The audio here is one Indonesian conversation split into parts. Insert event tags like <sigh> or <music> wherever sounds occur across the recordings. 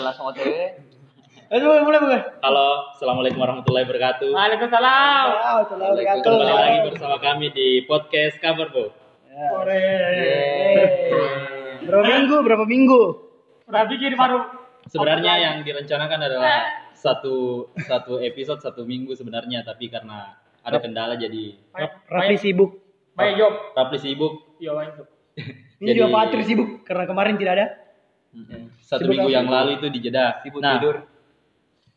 Langsung OTW. Eh, mulai, mulai, mulai. Halo, assalamualaikum warahmatullahi wabarakatuh. Waalaikumsalam. Berkata. Kembali lagi bersama kami di podcast Kabar Bo. Berapa minggu? Berapa minggu? Udah bikin baru. Sebenarnya yang direncanakan adalah satu satu episode satu minggu sebenarnya, tapi karena ada kendala jadi Rafli sibuk. Baik job. Rapli sibuk. Iya baik job. Ini Jadi- juga Patri sibuk karena kemarin tidak ada. Satu Sibuk minggu yang lalu itu di Jeddah. Sibuk Nah, tidur.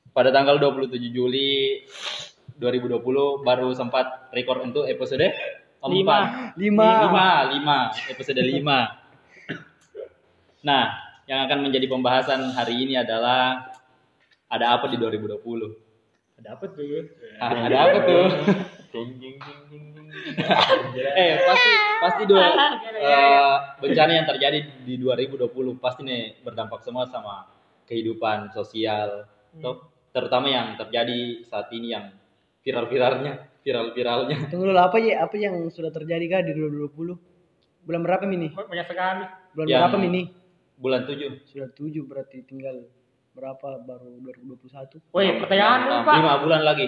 pada tanggal 27 Juli 2020 baru sempat record untuk episode Lima. 4. Lima. lima lima episode lima nah yang akan menjadi pembahasan hari ini adalah ada apa di 2020 Ada apa tuh? Ah, ada apa tuh Ding ding ding ding ding. eh pasti pasti dua <laughs> eh, bencana yang terjadi di 2020 pasti nih berdampak semua sama kehidupan sosial toh terutama yang terjadi saat ini yang viral-viralnya viral-viralnya Tunggu dulu apa ya? Apa yang sudah terjadi kah di 2020? Bulan berapa ini? Banyak sekali. Bulan Yang- berapa ini? bulan 7 Sudah tujuh berarti tinggal berapa baru 2021? Woi, pertengahan dulu, Pak. lima bulan lagi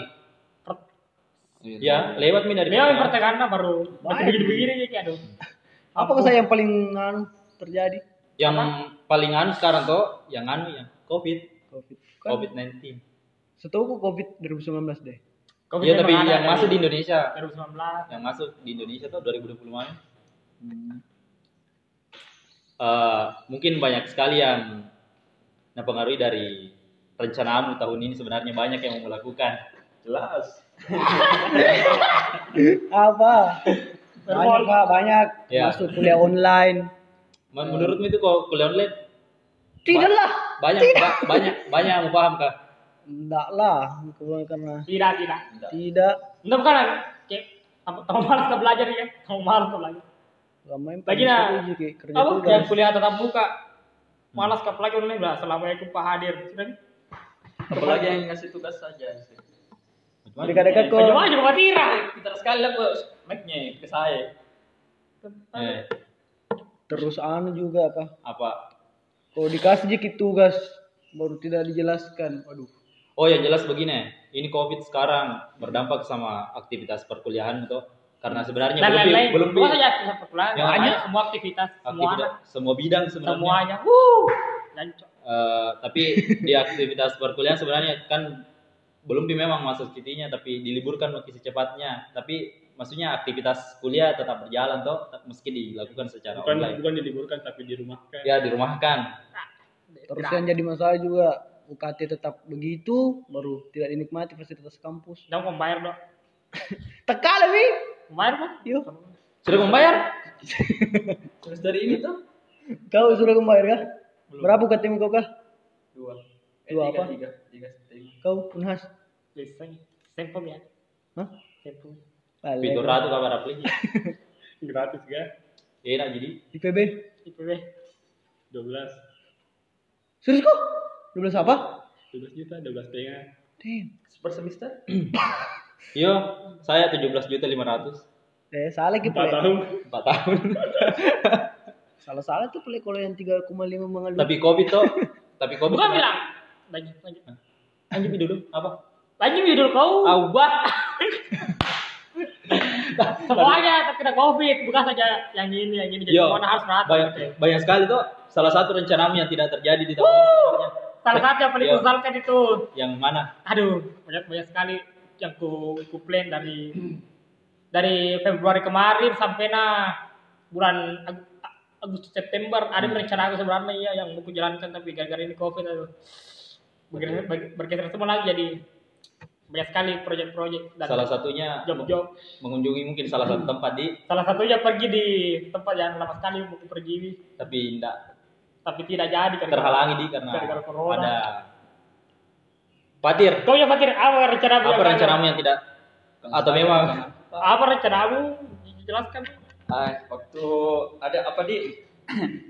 ya lewat dari Dia yang pertengahan. pertengahan baru masih begini-begini ya kayak aduh. Apa kesan yang paling anu, terjadi? yang paling anu sekarang tuh yang anu yang covid Covid. Kan covid 19 setahu Covid 2019 deh. Covid iya tapi yang masuk di Indonesia 2019. yang masuk di Indonesia tuh 2020 mana Eh, mungkin banyak sekali yang mempengaruhi dari rencanamu tahun ini sebenarnya banyak yang mau melakukan Jelas. Apa? Banyak Pak, banyak. Ya. Masuk kuliah online. Men- menurutmu itu kok kuliah online Tidaklah. banyak ba- banyak banyak yang mau paham kah Enggak lah, karena Tidak, tidak. tidak Enggak bukan kayak apa kamu malas ke belajar ya? Kamu malas ke belajar. Gak main Lagi nah, Apa tugas. yang kuliah tetap buka? Malas ke belajar online lah. Assalamualaikum Pak Hadir. Sudah. Apalagi yang ngasih tugas saja. sih. Dekat-dekat kok. Bagaimana juga Matira? Pintar sekali lah bos. Mic-nya ke saya. eh, Terus anu juga apa? apa Kalau dikasih dikit tugas baru tidak dijelaskan. Waduh. Oh ya jelas begini, ini COVID sekarang berdampak sama aktivitas perkuliahan itu karena sebenarnya Dan belum lain-lain. belum Bukan saja aktivitas perkuliahan. Yang banyak. semua aktivitas. Semua aktivitas semua bidang sebenarnya. Semuanya. Wuh. Eh, tapi di aktivitas perkuliahan sebenarnya kan belum memang masuk kitinya tapi diliburkan makin secepatnya. Tapi maksudnya aktivitas kuliah tetap berjalan toh meski dilakukan secara bukan online. bukan diliburkan tapi dirumahkan Ya dirumahkan. Terus yang jadi masalah juga UKT tetap begitu, baru tidak dinikmati fasilitas kampus. Jangan mau bayar dong. <laughs> Teka lebih. Bayar kan? Yuk, Sudah membayar? <laughs> Terus dari ini tuh kau sudah membayar kah? Berapa UKT kau kah? dua. Eh, Dua tiga, apa? Tiga, tiga setengah. Kau Unhas? Biasanya. Sempom ya. Hah? Sempom. Fitur ratu kabar aplik. gratis jadi. IPB. IPB. 12 Serius kok? 12 apa? 12 juta 12 setengah Damn. Per semester? <coughs> Yo, saya 17 juta 500. Eh, salah gitu 4 tahun 4 tahun. <laughs> Salah-salah tuh pelek kalau yang 3,5 mengalir. tapi Covid tuh, tapi Covid. Bukan bilang. Lanjut, lanjut. Lanjut dulu. Apa? Lanjut dulu kau. Awah. Semuanya terkena COVID, bukan saja yang ini, yang ini. Jadi Yo, semuanya harus rata. banyak, gitu. banyak sekali tuh salah satu rencanamu yang tidak terjadi di tahun ini. Salah satu yang paling kusalkan itu. Yang mana? Aduh, banyak banyak sekali yang ku, ku plan dari dari Februari kemarin sampai nah bulan Ag- Agustus September ada rencana aku sebenarnya ya yang mau ku jalankan tapi gara-gara ini COVID aduh bergeser, bergeser semua lagi jadi banyak sekali proyek-proyek dan Salah satunya job-job. mengunjungi mungkin salah satu tempat di salah satunya pergi di tempat yang lama sekali mau pergi. Tapi tidak tapi tidak jadi karena terhalangi di karena gara-gara corona. ada Patir, kau ya Fatir. Apa rencana apa rencanamu yang tidak atau memang? Apa rencanamu jelaskan. Ah, waktu ada apa di?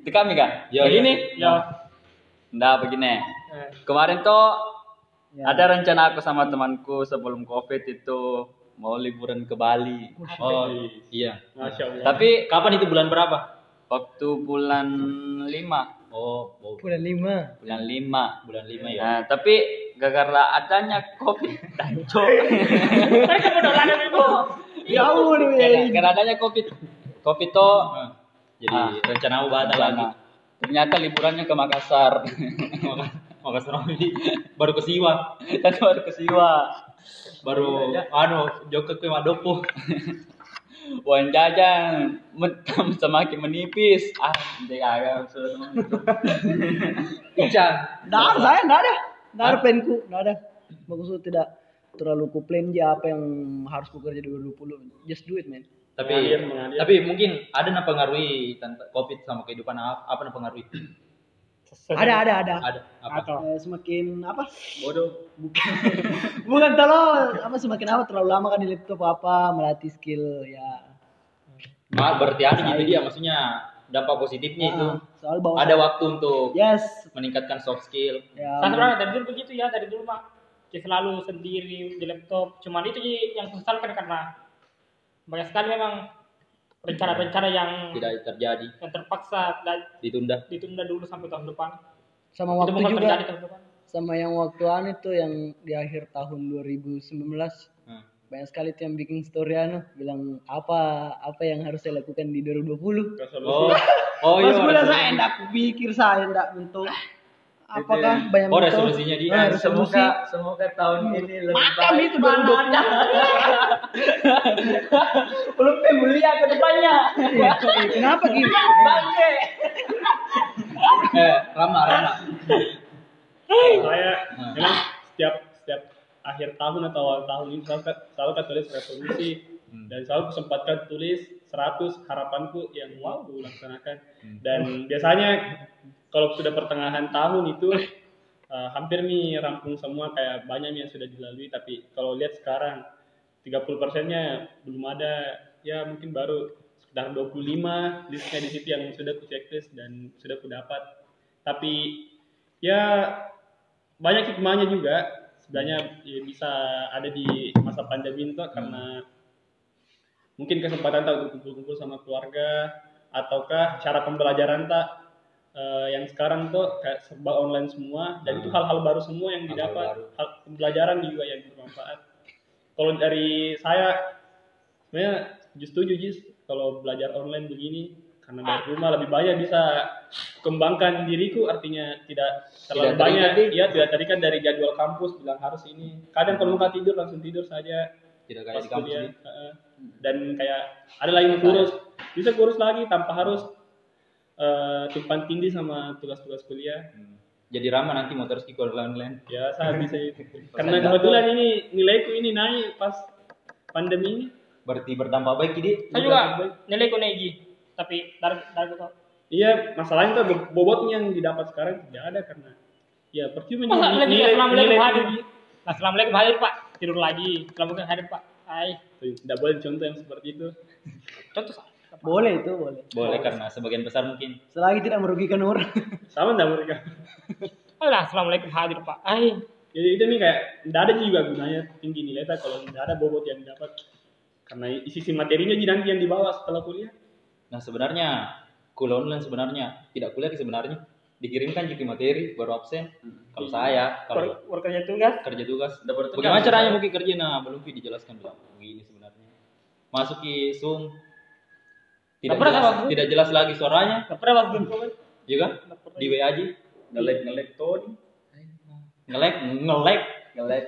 Di kami kan? Ya, Begini. ya Nah, begini. eh, Kemarin tuh Ya. ada rencana aku sama temanku sebelum Covid itu mau liburan ke Bali. Oh iya. Masya Allah Tapi Kapan itu bulan berapa? waktu bulan 5 Oh, oh, Bulan lima. bulan 5. bulan lima ya. Nah, tapi gara-gara adanya Covid tanco. Itu. Ya karena adanya Covid. Covid tuh Nah, Jadi Ah. rencana batal lagi. Ternyata liburannya ke Makassar. <laughs> Makassar ini <laughs> baru ke Siwa, Kita keluar ke Siwa. baru anu Joko ke Madopo. <laughs> Uang jajan men- <laughs> semakin menipis. Ah, dia agak. Nggak ada, saya nggak ada. Nggak ada penku, nggak ada. Maksudnya tidak terlalu ku plan aja apa yang harus ku kerja di 2020. Just do it, man. Tapi Mengalir, mengalir. tapi mungkin ada yang pengaruhi tentang Covid sama kehidupan apa, apa yang pengaruhi? Ada, ada, ada. Ada apa? Atau Eh, semakin apa? Bodoh. Bukan <laughs> terlalu apa semakin apa terlalu lama kan di laptop apa melatih skill ya. Ah, berarti ada gitu dia maksudnya dampak positifnya itu. Ah, soal bawa Ada waktu untuk Yes. meningkatkan soft skill. Ya. Saya sebenarnya dari dulu begitu ya, dari dulu mah Saya selalu sendiri di laptop. Cuman itu yang kusesalkan karena banyak sekali memang rencana-rencana yang Tidak terjadi, yang terpaksa dan ditunda. ditunda dulu sampai tahun depan. Sama itu waktu terjadi juga tahun depan. sama yang waktu anu itu yang di akhir tahun 2019 Hmm. banyak sekali tuh yang bikin story anu bilang apa apa yang harus saya lakukan di 2020 Resolusi. Oh, oh iya. Resolusi. saya enggak pikir saya enggak untuk apakah banyak Oh, betul? resolusinya di- Eh, resolusi Semoga semoga tahun ini lebih makan baik. itu 2020 <laughs> Belum pemulia ke depannya. Eh, kenapa gitu Bangke. <laughs> Eh, Rama, Rama. saya memang setiap setiap akhir tahun atau awal tahun ini selalu selalu kan tulis resolusi Hmm. dan selalu kesempatkan tulis 100 harapanku yang gue laksanakan Hmm. dan biasanya kalau sudah pertengahan tahun itu eh, hampir nih rampung semua kayak banyak yang sudah dilalui. Tapi kalau lihat sekarang 30 persennya belum ada. Ya mungkin baru sekitar 25 listnya di situ yang sudah ku checklist dan sudah ku dapat. Tapi ya banyak hikmahnya juga. Sebenarnya ya, bisa ada di masa pandemi itu karena mungkin kesempatan tak untuk kumpul-kumpul sama keluarga ataukah cara pembelajaran tak eh, yang sekarang tuh kayak serba online semua dan itu hal-hal baru semua yang didapat. baru. hal pembelajaran juga yang bermanfaat. Kalau dari saya sebenarnya setuju Jis kalau belajar online begini karena dari rumah lebih banyak bisa kembangkan diriku artinya tidak terlalu Tidak banyak. terikat, ya tidak terikat dari jadwal kampus bilang harus ini. Kadang kalau nggak tidur langsung tidur saja. Tidak kayak di kampus ini. Dan kayak ada lagi kurus. Bisa kurus lagi tanpa harus eh tumpang tindih sama tugas-tugas kuliah Hmm. Jadi Rama nanti mau terus ikut online. ya saya bisa itu karena kebetulan ini nilaiku ini naik pas pandemi ini Berarti berdampak baik jadi. Saya juga nilai ku Negi, tapi dari dari itu. iya masalahnya tuh bo- bobotnya yang didapat sekarang tidak ada karena ya percuma lagi assalamualaikum nilai hadir. Assalamualaikum hadir Pak, tidur lagi. Assalamualaikum hadir Pak. Hai. tidak boleh contoh yang seperti itu Contoh. Boleh itu boleh. Boleh karena sebagian besar mungkin. selagi tidak merugikan orang. Sama enggak mereka? Alah, assalamualaikum hadir Pak. Hai. jadi itu nih kayak tidak ada juga gunanya tinggi nilai tak kalau tidak ada bobot yang didapat karena isi materinya jadi nanti yang dibawa setelah kuliah. Nah sebenarnya kuliah online sebenarnya tidak kuliah sih sebenarnya. Dikirimkan jadi materi baru absen. Kalau saya kalau Work- Workernya tugas. kerja tugas. Bagaimana caranya? Mungkin kerja. Nah belum dijelaskan bilang begini sebenarnya. Masuk ke zoom tidak Nggak pernah jelas, aku. tidak jelas lagi suaranya. Pernah waktu itu. juga di WA aja Ngelek ngelek Tony. ngelek ngelek Ngelek.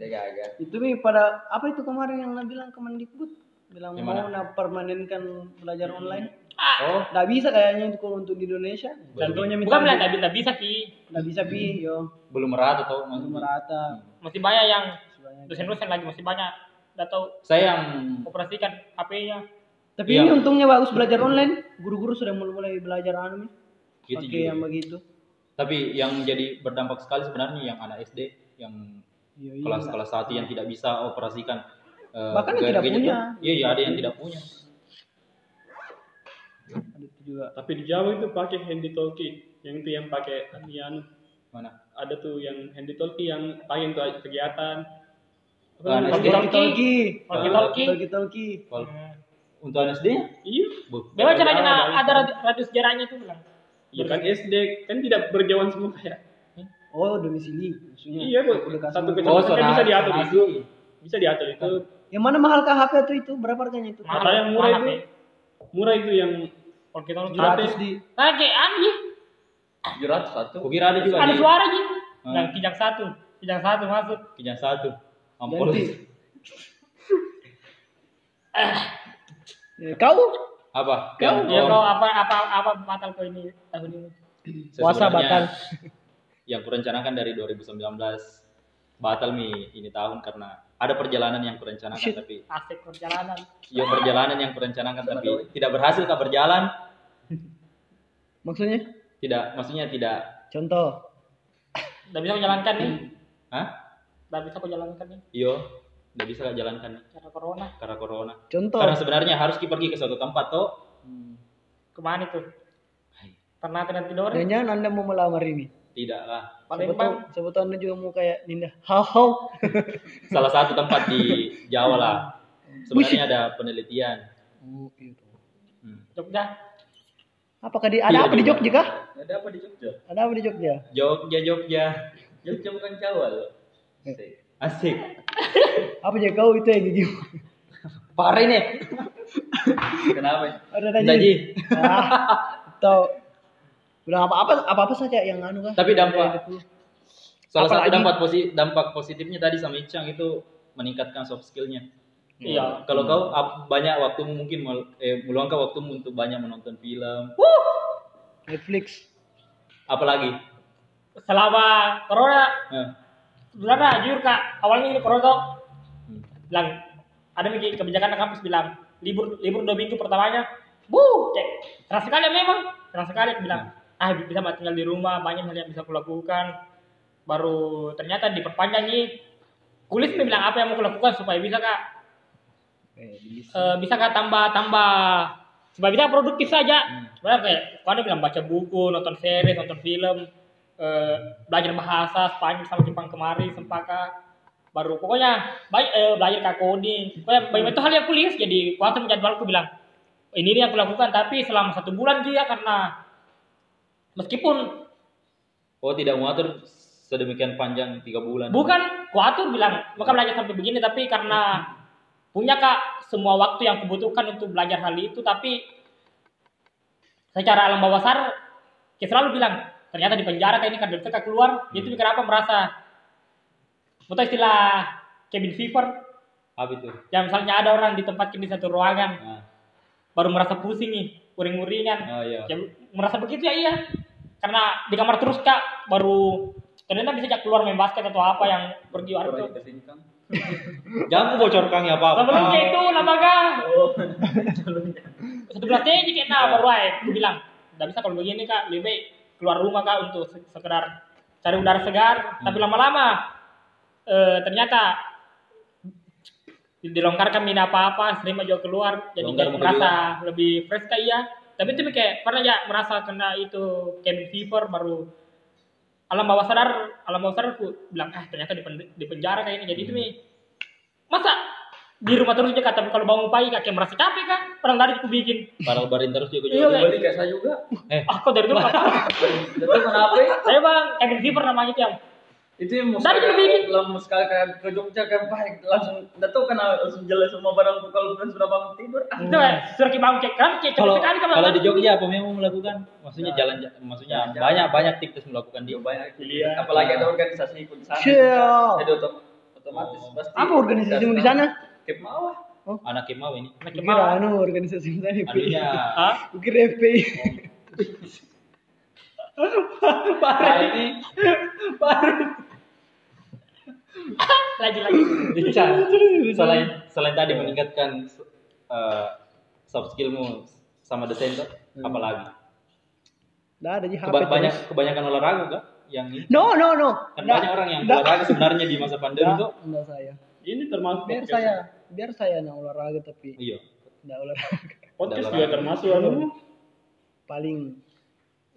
Dia itu nih pada apa itu kemarin yang bilang Kemendikbud bilang Yang mau permanenkan belajar online. Oh. Nggak bisa kayaknya itu kalau untuk di Indonesia. Contohnya Bukan misalnya bilang enggak bisa, bisa Ki. nggak bisa bi yo. Belum merata tau. Belum merata. Masih banyak yang dosen-dosen lagi masih banyak. Enggak tahu. Saya yang operasikan HP-nya. Tapi Iya. ini untungnya bagus belajar online guru-guru sudah mulai mulai belajar anu nih gitu pakai juga. yang begitu tapi yang jadi berdampak sekali sebenarnya yang anak SD yang Iya, iya. kelas-kelas satu yang tidak bisa operasikan eh, Bahkan yang tidak punya. iya iya ada yang tidak punya ada itu juga tapi di Jawa itu pakai handy talkie yang itu yang pakai yang mana ada tuh yang handy talkie yang pakai untuk kegiatan apa? SD. talkie Walkie-talkie. talkie talkie Kalau untuk anak SD iya Bu. Memang caranya nah, dari ada radius jaraknya itu bilang. Iya kan SD kan tidak berjauhan semua kayak. Oh, domisili maksudnya. Iya, Bu. Satu kecamatan kan bisa diatur itu. Bisa diatur itu. Yang mana mahal kah HP tuh itu? Berapa harganya itu? Kalau yang murah Mahal, itu murah itu yang Kalau kita 700 di Nah, kayak anjing. 700 satu. Kukira ada juga Ada suara. Hmm. Yang kijang satu. Kijang satu masuk. Kijang satu. Ampun. <laughs> Eh, Kau Apa? Kau- Ya kau apa apa apa batal kau ini tahun ini? puasa batal. <laughs> Yang kurencanakan dari 2019 batal mi ini tahun karena ada perjalanan yang kurencanakan Shit. tapi Asik perjalanan. ya perjalanan yang kurencanakan tapi tidak berhasil kah berjalan <laughs> Maksudnya? tidak maksudnya tidak Contoh. Udah bisa kau jalankan nih. Hah? Udah bisa kau jalankan nih. Iyo, tidak bisa kah jalankan nih Cara corona. karena corona. Contoh. Karena sebenarnya harus pergi ke suatu tempat toh. Ke mana itu? Ternate dan Tidore. Jangan Anda mau melamar ini. Tidak lah. Palembang. Anda juga mau kayak Ninda. How how. <laughs> Salah satu tempat di Jawa lah. Sebenarnya ada penelitian. Oh, gitu. Hmm. Jogja. Apakah di, ada apa di juga. Jogja kah? Ada apa di Jogja? Ada apa di Jogja? Jogja Jogja. Jogja bukan Jawa loh. Asik. <laughs> Apa aja kau itu yang gigi? Parah ini. Kenapa? Ada tadi. Ji. Ah, tahu. Bilang apa-apa apa-apa saja yang anu kan. Tapi dampak salah satu Apalagi- dampak posi dampak positifnya tadi sama Icang itu meningkatkan soft skillnya. Iya. Kalau kau ap- banyak waktumu mungkin eh, meluangkan waktumu untuk banyak menonton film. Netflix. Apalagi? Selama corona Nah, sebenarnya jujur kak awalnya ini Hmm. bilang ada mikir kebijakan kampus bilang libur libur dua minggu pertamanya. Bu cek. Keras sekali memang keras sekali bilang. Ah bisa tinggal di rumah banyak hal yang bisa aku lakukan. Baru ternyata diperpanjang nih. Kulis nih bilang apa yang mau aku lakukan supaya bisa kak? Eh, bisa kak tambah tambah. Supaya bisa produktif saja. Hmm. Kayak kau bilang baca buku nonton series nonton film eh, belajar bahasa Spanyol sama Jepang kemarin sempaka baru pokoknya baik eh, belajar kak coding pokoknya banyak itu hal yang kuliah jadi kuasa menjadwalku bilang ini yang aku lakukan tapi selama satu bulan dia karena meskipun oh tidak mengatur sedemikian panjang tiga bulan. bukan kuatur bilang maka belajar sampai begini tapi karena punya kak semua waktu yang kubutuhkan untuk belajar hal itu tapi secara alam bawah sadar kita selalu bilang ternyata di penjara kayak ini kan kak keluar itu kenapa merasa Betul istilah cabin fever Apa itu? yang misalnya ada orang ditempatkan di satu ruangan Nah, baru merasa pusing nih uring-uringan oh iya. ya, merasa begitu ya iya karena di kamar terus kak baru ternyata bisa keluar main basket atau apa yang pergi Orang itu kita. <laughs> Jangan ku bocorkan ya apa Sebelum apa. kayak itu lembaga Oh. satu belas aja kayak nah baru aja bilang nggak bisa kalau begini kak lebih baik keluar rumah kak untuk se- sekedar cari udara segar. Tapi lama-lama eh, ternyata dilonggarkan mina apa-apa sering aja keluar jadi Longgar kayak merasa lebih fresh kak iya. Tapi itu kayak pernah ya merasa kena itu cabin fever baru alam bawah sadar alam bawah sadar aku bilang ah ternyata di, pen- di penjara kayak ini jadi itu Hmm. nih masa di rumah terus aja kak tapi kalau bangun pagi kak kayak merasa capek kan pernah dari aku bikin Para barin terus juga Iya, juga. Balik kayak saya juga. Eh, ah kok dari dulu Tidak tahu kenapa <laughs> ya. saya bang cabin fever namanya itu yang Itu yang mau Tadi sekali- juga bikin. lama sekali kayak ke Jogja kayak baik langsung tidak tahu kenapa langsung jelas semua barangku kalau bukan sudah bangun tidur. Ah, itu ya suruh kita bangun cek kan cek kalau kan kalau di Jogja apa memang melakukan? Maksudnya jalan maksudnya banyak banyak tips melakukan di Dia banyak Kuliah. apalagi ada organisasi ikut di sana. Jadi otom- otomatis pasti. Apa organisasimu di sana? Kep mawah. anak kemau ini. Anak Kira kemau. anu organisasi tadi. Anunya Hah? Kira FPI. Nah, ini lagi lagi Ican. Selain selain tadi meningkatkan eh, soft skillmu sama desain tuh, apalagi? Nggak ada di HP. Keba- banyak terus. kebanyakan olahraga kah? Yang ini No, no, no. kan Nggak. banyak orang yang Nggak. olahraga sebenarnya di masa pandemi Nggak, tuh. nggak saya. Ini termasuk Biar saya, biar saya yang olahraga tapi Iya. nggak olahraga. <laughs> Podcast juga termasuk anu. Paling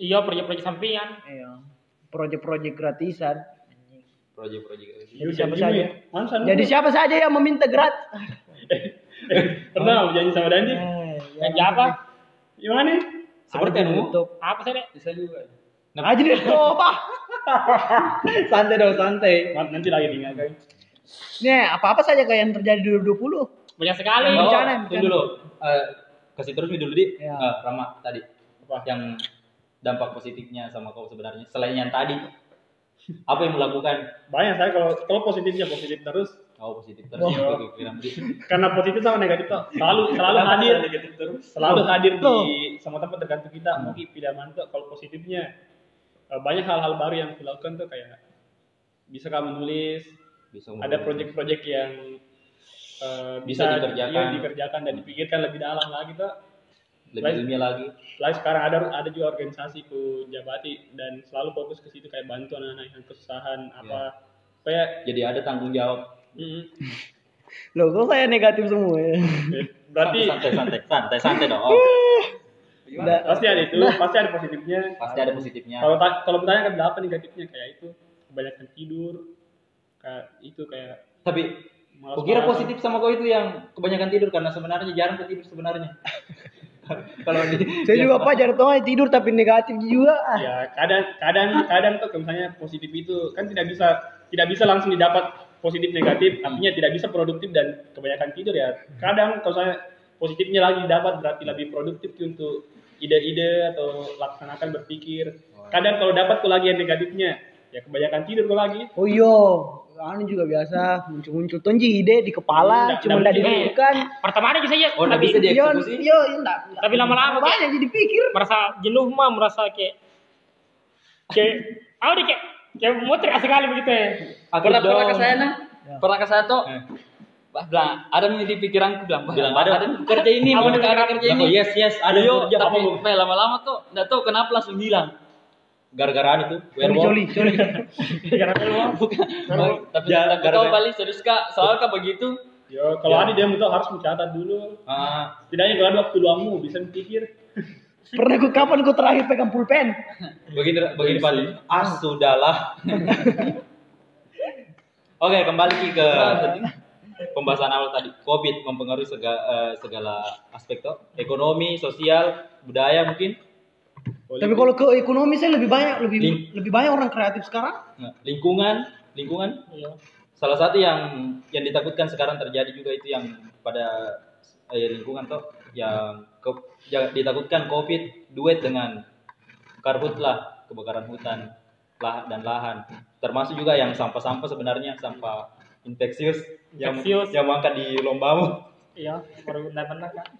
iya proyek-proyek sampingan iya, proyek-proyek gratisan. Proyek-proyek gitu. Jadi siapa saja? Mansan. Jadi siapa saja yang meminta gratis? Pernah janji sama Dandi? Eh, yang apa Gimana? Seperti Ada di anu. Apa sih, Dek? Bisa juga. Aja di laptop ah. santai dong, santai. Nanti lagi diingatkan. Nih, apa-apa saja kayak yang terjadi di 2020. Banyak sekali. Oh. Bencana, Oh, bencana. dulu. Eh, kasih terus dulu di. Ya. Eh, Rama tadi. Apa? Yang dampak positifnya sama kau sebenarnya selain yang tadi. Apa yang melakukan? Banyak saya kalau kalau positifnya positif terus Oh, positif terus. Oke, oke. karena positif sama negatif tuh selalu selalu hadir negatif terus? selalu hadir di Loh. semua tempat tergantung kita mau pilih mana tuh kalau positifnya eh, banyak hal-hal baru yang dilakukan tuh kayak bisa kamu menulis Bisa ada proyek-proyek yang eh, Bisa bisa, dikerjakan. iya, dikerjakan dan dipikirkan lebih dalam lagi tuh lebih ilmiah lagi. Lalu sekarang ada ada juga organisasi ku jabati dan selalu fokus ke situ kayak bantu anak-anak yang kesusahan apa kayak Jadi ada tanggung jawab. mm, <laughs> Loh, kok saya negatif semua ya? berarti santai santai santai santai dong. <laughs> Udah. pasti ada itu pasti ada positifnya Pasti ada positifnya. kalau kalau bertanya kan apa negatifnya kayak itu kebanyakan tidur kayak itu kayak Tapi banget. positif sama kau itu yang kebanyakan tidur karena sebenarnya jarang kau tidur sebenarnya. <laughs> Kalau di Saya juga Pak jatuh tidur tapi negatif juga. ya kadang kadang kadang tuh misalnya positif itu kan tidak bisa tidak bisa langsung didapat positif negatif artinya tidak bisa produktif dan kebanyakan tidur ya kadang kalau saya positifnya lagi dapat berarti lebih produktif untuk ide-ide atau laksanakan berpikir kadang kalau dapat tuh lagi yang negatifnya ya kebanyakan tidur kok lagi Oh iya, anu juga biasa muncul-muncul tonji ide di kepala, Nggak- cuma tidak dibuktikan. Pertama ada bisa ya, Oh, tapi bisa dieksekusi. enggak, enggak. Tapi lama-lama banyak jadi pikir. merasa jenuh mah, merasa kayak kayak apa deh kayak kayak muter sekali begitu ya. Aku Pernah pernah dong. ke saya nah. Ya. Pernah ke saya tuh. Eh. Bah, bilang, ada nih di pikiranku bilang, "Bah, Bilang ada, ada. kerja ini, mau kerja ini. yes yes ada Yo, tapi lama-lama tuh enggak tahu kenapa langsung hilang. Gara-garaan itu werewolf. coli, coli. Keluar. Bukan. tapi Ya, tapi gara-gara- kau balik serius kak, soalnya kan begitu. ya kalau Ya. ada dia mau harus mencatat dulu Ah, setidaknya kalau ada waktu luangmu bisa mikir <laughs> Pernah gue kapan gue terakhir pegang pulpen? begini begini paling ah sudahlah. <laughs> Oke, kembali ke pembahasan awal tadi. Covid mempengaruhi segala, eh, segala aspek tuh, ekonomi, sosial, budaya mungkin. Tapi kalau ke ekonomi saya lebih banyak, lebih Ling- lebih banyak orang kreatif sekarang. Nah, lingkungan, lingkungan Iya. salah satu yang yang ditakutkan sekarang terjadi juga itu yang pada eh, lingkungan tuh yang ke, yang ditakutkan covid duet dengan karhutlah kebakaran hutan lah dan lahan termasuk juga yang sampah-sampah sebenarnya sampah infeksius yang Infeksius. yang mangkat di lombamu Iya, baru udah pernah. Kan-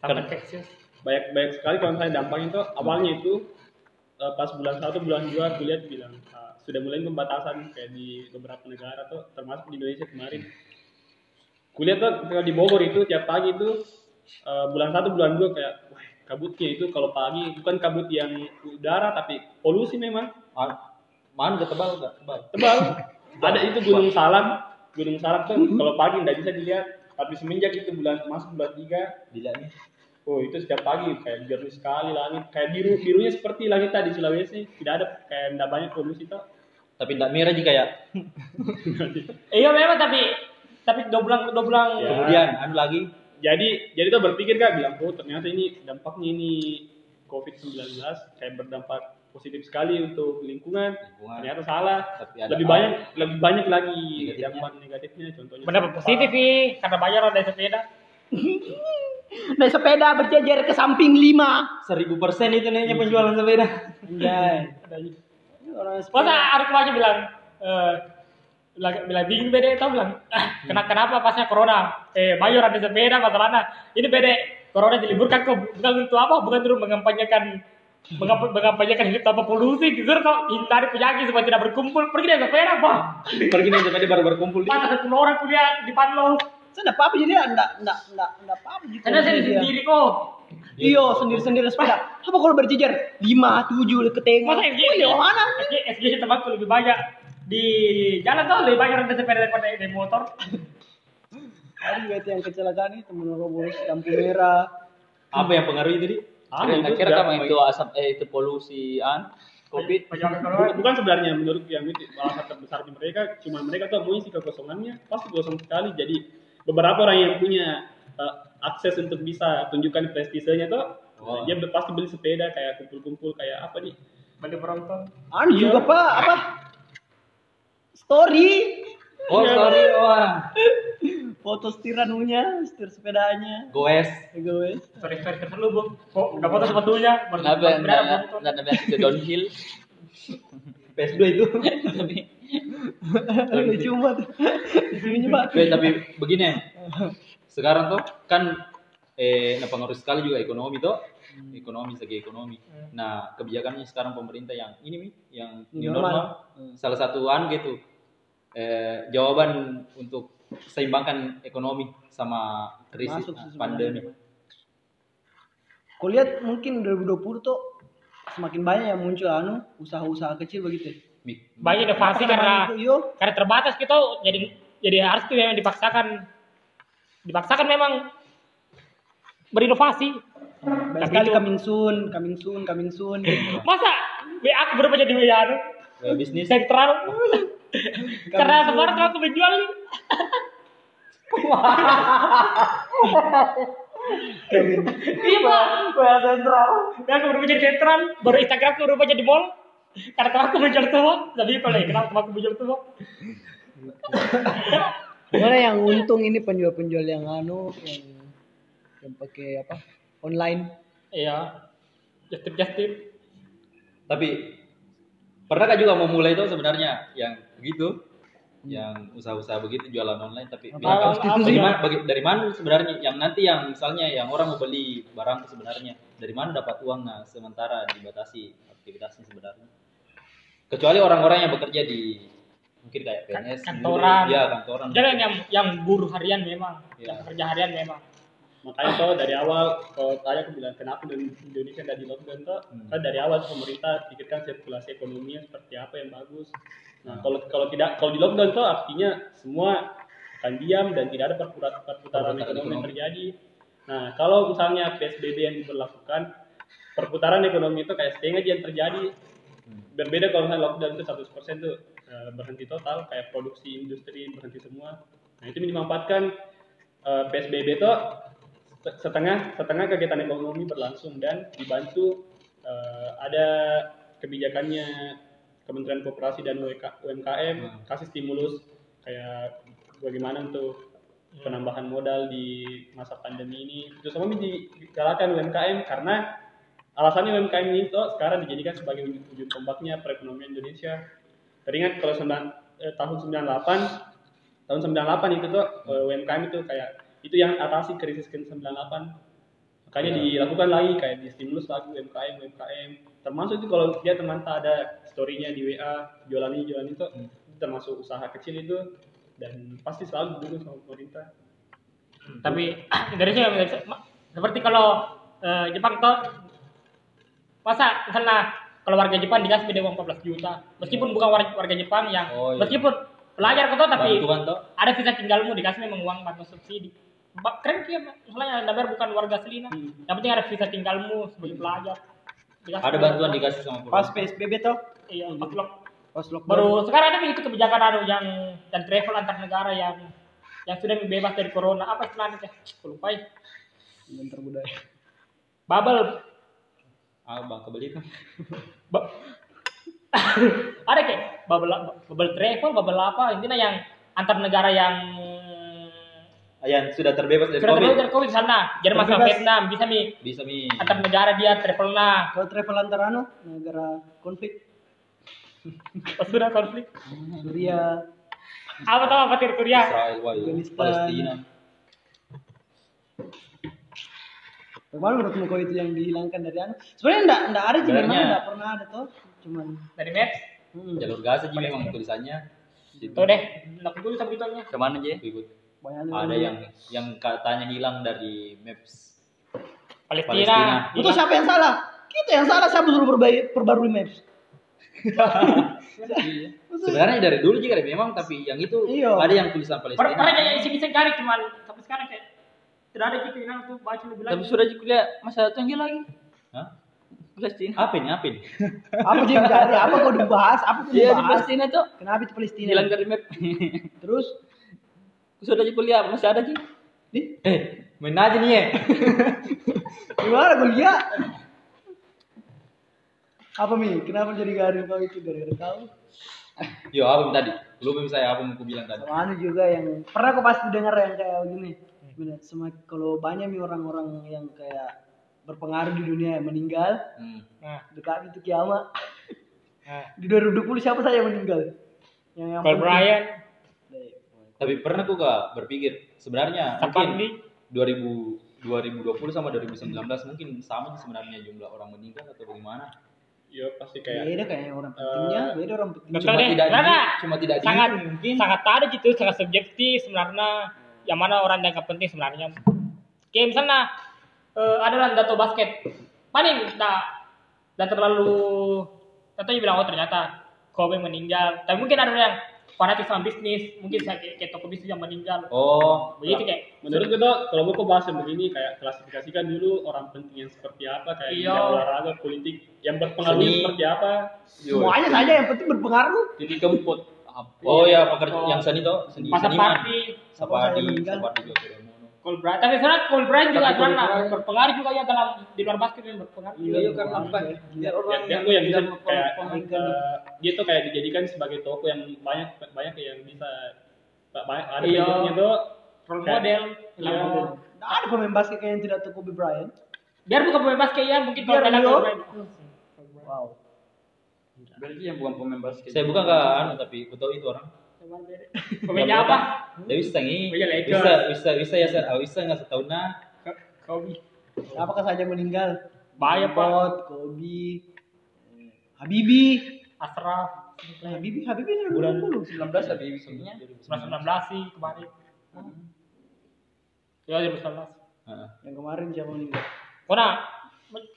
Sampai Texas. Banyak banyak sekali kalau misalnya dampaknya itu awalnya itu eh, pas bulan satu bulan dua aku lihat bilang ah, sudah mulai pembatasan kayak di beberapa negara tuh termasuk di Indonesia kemarin. Kulihat tuh ketika di Bogor itu tiap pagi itu eh, bulan satu bulan dua kayak wah kabutnya itu kalau pagi bukan kabut yang udara tapi polusi memang. Ah, mana udah tebal gak tebal. <laughs> Tebal. Ada itu gunung salam. Gunung salam tuh kalau pagi nggak bisa dilihat. Tapi semenjak itu bulan masuk bulan tiga dilihatnya Oh itu setiap pagi kayak biru sekali langit. Kayak biru birunya seperti langit tadi di Sulawesi tidak ada kayak tidak banyak polusi tuh tapi tidak merah jika ya Iya memang tapi tapi dua bulan dua bulan Ya. kemudian anu lagi. Jadi jadi tuh berpikir kak bilang oh ternyata ini dampaknya ini COVID-19 kayak berdampak positif sekali untuk lingkungan. Lingkungan. ternyata salah. Tapi ada lebih hal- banyak lebih banyak lagi Negatifnya. dampak negatifnya contohnya Benar positif nih karena bayar ada sepeda. <laughs> Naik sepeda berjejer ke samping lima. seribu persen itu nih penjualan sepeda. Ada aja. Orang Masa ada keluarga bilang eh bilang, bilang bingung bede tau bilang ah, kena kenapa pasnya corona? Eh bayar ada sepeda masalahnya ini bede corona diliburkan kok. Bukan untuk apa? Bukan untuk mengampanyakan mengamp- mengampanyakan hidup tanpa polusi. Justru kok hindari penyakit supaya tidak berkumpul. Pergi dengan sepeda apa pergi nih sepeda baru berkumpul. Di mana sepuluh orang kuliah di panlo Saya enggak apa-apa jadi enggak enggak enggak enggak apa-apa gitu. karena saya sendiri kok Iya, sendiri-sendiri sepeda. Apa kalau berjejer? Lima, tujuh, ke tengah. masa FG Wih, di mana? FG FG tempatku lebih banyak di jalan tuh lebih banyak ada sepeda daripada di motor juga itu yang kecelakaan itu menerobos lampu merah. apa yang pengaruh itu di Ah, Kira- itu kira kamu itu asap eh itu polusi an covid. bukan, sebenarnya menurut yang itu alasan terbesar di mereka cuma mereka tuh mau isi kekosongannya pasti kosong sekali jadi beberapa orang yang punya eh, akses untuk bisa tunjukkan prestisenya tuh Oh. Dia pasti beli sepeda kayak kumpul-kumpul kayak apa nih? bagi penonton Anu Iya. juga pak apa? Story, Oh, sorry, wah. foto setirannya, setir sepedanya. Goes. Guys. sorry sorry terselubung kok nggak foto sepatunya enggak foto. enggak ada ke downhill? <laughs> PS2 itu. <laughs> tapi Lucu banget. Oke, tapi begini. Sekarang tuh kan eh pengaruh sekali juga ekonomi tuh. Ekonomi segi ekonomi. Nah, kebijakannya sekarang pemerintah yang ini Mi, yang new normal. Salah satu anu gitu. Eh jawaban untuk seimbangkan ekonomi sama krisis Masuk nah, pandemi. Kau lihat mungkin 2020 tuh semakin banyak yang muncul anu usaha-usaha kecil begitu. Mi. banyak inovasi karena itu, karena terbatas kita jadi jadi harus tuh yang dipaksakan. Dipaksakan memang berinovasi. Banyak Tapi sekali itu- coming soon, coming soon, coming soon. <laughs> masa WA aku berubah jadi WA anu? Eh, bisnis. Sentral. <laughs> Karena kemarin tuh aku menjual <laughs> iya pak. WA sentral. WA aku berubah jadi sentral baru Instagram aku berubah jadi mall. Karena aku menjual semua tapi kalau kenapa aku menjual semua Mana yang untung ini penjual-penjual yang anu yang yang pakai apa? Online. iya. Just tip just tip. Tapi pernahkah juga mau mulai itu sebenarnya? Yang begitu, yang usaha-usaha begitu jualan online tapi bilang, apa, bagaimana, apa? bagi- dari mana sebenarnya yang nanti yang misalnya yang orang mau beli barang sebenarnya dari mana dapat uang nah sementara dibatasi aktivitasnya sebenarnya. Kecuali orang-orang yang bekerja di mungkin kayak PNS, kantoran. ya kantoran. Jangan yang yang buruh harian memang, Iya. yang kerja harian memang. Makanya tuh dari awal kalau tanya aku bilang kenapa Indonesia nggak di lockdown tuh Hmm. kan dari awal pemerintah pikirkan sirkulasi ekonominya seperti apa yang bagus. Nah Hmm. kalau kalau tidak kalau di lockdown tuh artinya semua akan diam dan tidak ada perputaran, perputaran ekonomi yang terjadi. Nah kalau misalnya PSBB yang diberlakukan perputaran ekonomi itu kayak setengah aja yang terjadi. Hmm. Berbeda kalau misalnya lockdown itu 100% tuh berhenti total kayak produksi industri berhenti semua. Nah itu dimanfaatkan eh, PSBB itu setengah setengah kegiatan ekonomi berlangsung dan dibantu eh, ada kebijakannya Kementerian Koperasi dan UMK UMKM Hmm. kasih stimulus kayak bagaimana untuk penambahan modal di masa pandemi ini. Itu semua digalakan UMKM karena alasannya UMKM ini tuh sekarang dijadikan sebagai ujung tombaknya perekonomian Indonesia. Teringat kalau sembilan, eh, tahun 98 tahun 98 itu tuh eh, UMKM itu kayak itu yang atasi krisis ke 98 makanya Ya. dilakukan lagi kayak di stimulus lagi UMKM UMKM termasuk itu kalau dia teman tak ada storynya di WA jualan ini jualan itu Hmm. termasuk usaha kecil itu dan pasti selalu didukung sama pemerintah Tapi <clears throat> Indonesia, Indonesia ma- seperti kalau eh, Jepang tuh masa misalnya kalau warga Jepang dikasih beda uang 14 juta, meskipun bukan warga, warga Jepang yang Oh, iya. meskipun pelajar kok tapi Bantuan toh. ada visa tinggalmu dikasih memang uang bantuan subsidi. Ba- Keren kia, misalnya Anda bayar bukan warga asli nah. Yang penting ada visa tinggalmu sebagai pelajar. Dikasih Ada bantuan dikasih sama Pas pemerintah. PSBB tuh, Iya, pas lock- pas lockdown. baru sekarang ada begitu kebijakan anu yang dan travel antar negara yang yang sudah bebas dari corona apa istilahnya teh Aku lupa ya Bentar budaya. bubble Ah, bang kebeli kan. <laughs> ada kayak bubble bubble travel bubble apa intinya yang antar negara yang Yang sudah terbebas dari sudah COVID. terbebas dari covid sana Terbebas. Vietnam bisa mi Bisa mi. antar negara dia travel nah Kalau travel antar anu negara konflik pas <laughs> sudah konflik Suria, apa tahu apa iya. Afghanistan. Palestina. Bagaimana menurutmu kau itu yang dihilangkan dari anu? Sebenarnya enggak enggak ada sih memang enggak pernah ada tuh. Cuman dari Maps hmm, Jalur Gaza sih memang tulisannya. Tuh deh nak dulu sambutannya Ke mana aja? Ikut. banyak Ada yang yang katanya hilang dari maps. Palestina, Palestina. Itu siapa yang salah? Kita yang salah siapa suruh perbaiki perbarui maps? <laughs> Iya. Sebenarnya dari dulu juga memang tapi yang itu Iya. ada yang tulisan Palestina. pernah jadi isi bisa cari cuman sampai sekarang kayak tidak ada gitu yang tuh baca lebih Tapi lagi. sudah kuliah masa tinggi lagi. Hah? Palestina. Apa ini? Apa ini? Apa sih yang cari? Apa kau dibahas? Apa kau Iya di dibahas? Palestina tuh. Kenapa itu Palestina? Hilang dari map. <laughs> Terus Sudah aja kuliah masih ada sih. di Eh, Main aja nih ya. <laughs> Gimana gue lihat? Apa Mi? Kenapa jadi garing kau itu gara-gara kau? Yo, apa tadi? Lu belum saya apa mau bilang tadi? Sama anu juga yang pernah kau pasti dengar yang kayak gini. Bener, semakin kalau banyak nih orang-orang yang kayak berpengaruh di dunia yang meninggal, Hmm. Nah, dekat itu kiamat. nah. <laughs> Di 2020 siapa saja yang meninggal? Yang yang. Bryant, Tapi pernah aku gak berpikir sebenarnya Sapandi, mungkin 2000 2020 sama 2019 mungkin sama sebenarnya jumlah orang meninggal atau bagaimana? Iya pasti kayak Beda kayaknya orang pentingnya, beda orang pentingnya. Cuma deh. tidak Karena di- cuma tidak di- sangat mungkin. sangat ada gitu, sangat subjektif sebenarnya. Yang mana orang yang gak penting sebenarnya. Kayak misalnya eh, ada lah dato basket, paling tidak tidak terlalu contohnya bilang oh ternyata Kobe meninggal. Tapi mungkin ada yang fanatik sama bisnis, mungkin saya kayak, kayak toko bisnis yang meninggal. Oh, Begitu kayak menurut gue tuh kalau gue kok bahas yang begini kayak klasifikasikan dulu orang penting yang seperti apa kayak Iya. olahraga politik yang berpengaruh Seni. seperti apa Semuanya saja yang penting berpengaruh. jadi kempot oh ya pekerja yang seni toh, seni masa seniman. Sapadi? Sapadi juga Bryant. Tapi sebenarnya Cole Bryant juga Bryant- berpengaruh juga ya dalam di luar basket yang berpengaruh. Iya, iya kan apa? Biar orang yang, yang gue yang bisa kayak eh, dia tuh kayak dijadikan sebagai toko yang banyak banyak yang bisa banyak ada Iya. tuh Role model. Iya. Nggak ada pemain basket yang tidak tahu Kobe Bryant. Biar bukan pemain basket ya, mungkin kalau Biar Bryant. Wow. Berarti yang bukan pemain basket. Saya bukan gak anu tapi aku tahu itu orang. Pemainnya apa? Dia bisa nih. Oh iya. Bisa, bisa, bisa ya, Sir. Ah, bisa nggak setahun nah. Kobe. Siapa saja meninggal? Bahaya, Pak. Kobe, eh, Habibi. Asraf. Habibi, Habibi ini Bulan 2020. 19 tapi isunya. 19 sih kemarin. Ya, 2019. Heeh. Yang kemarin siapa meninggal? Kona,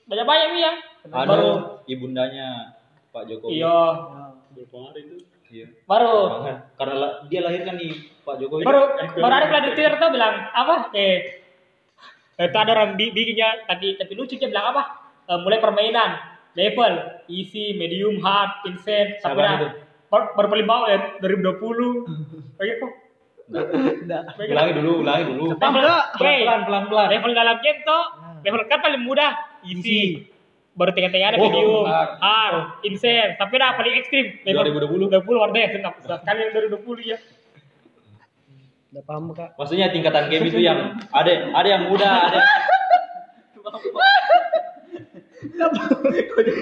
banyak banyak nih ya. Baru. ibundanya Pak Jokowi. Iya. Nah, berpengaruh itu Iya. Baru. Banget. Karena la- dia lahirkan nih Pak Jokowi. Baru baru ada di Twitter tuh bilang apa? Eh itu ada orang bi- bikinnya tapi tapi lucu dia bilang apa? Eh, mulai permainan level easy, medium, hard, insane, sampai baru, baru paling bawah ya 2020. <laughs> Kayak gitu. Enggak. Ulangi dulu, ulangi dulu. Level, wey, Pelan, pelan, pelan. level dalam game tuh level kan paling mudah easy. Baru tengah-tengah ada Oh, medium, hard. insane, sampai dah paling ekstrim level 2020. 2020 luar biasa senang. Sekali yang 2020 ya. Udah paham kak? Maksudnya tingkatan game itu yang ada ada yang muda, ada <laughs>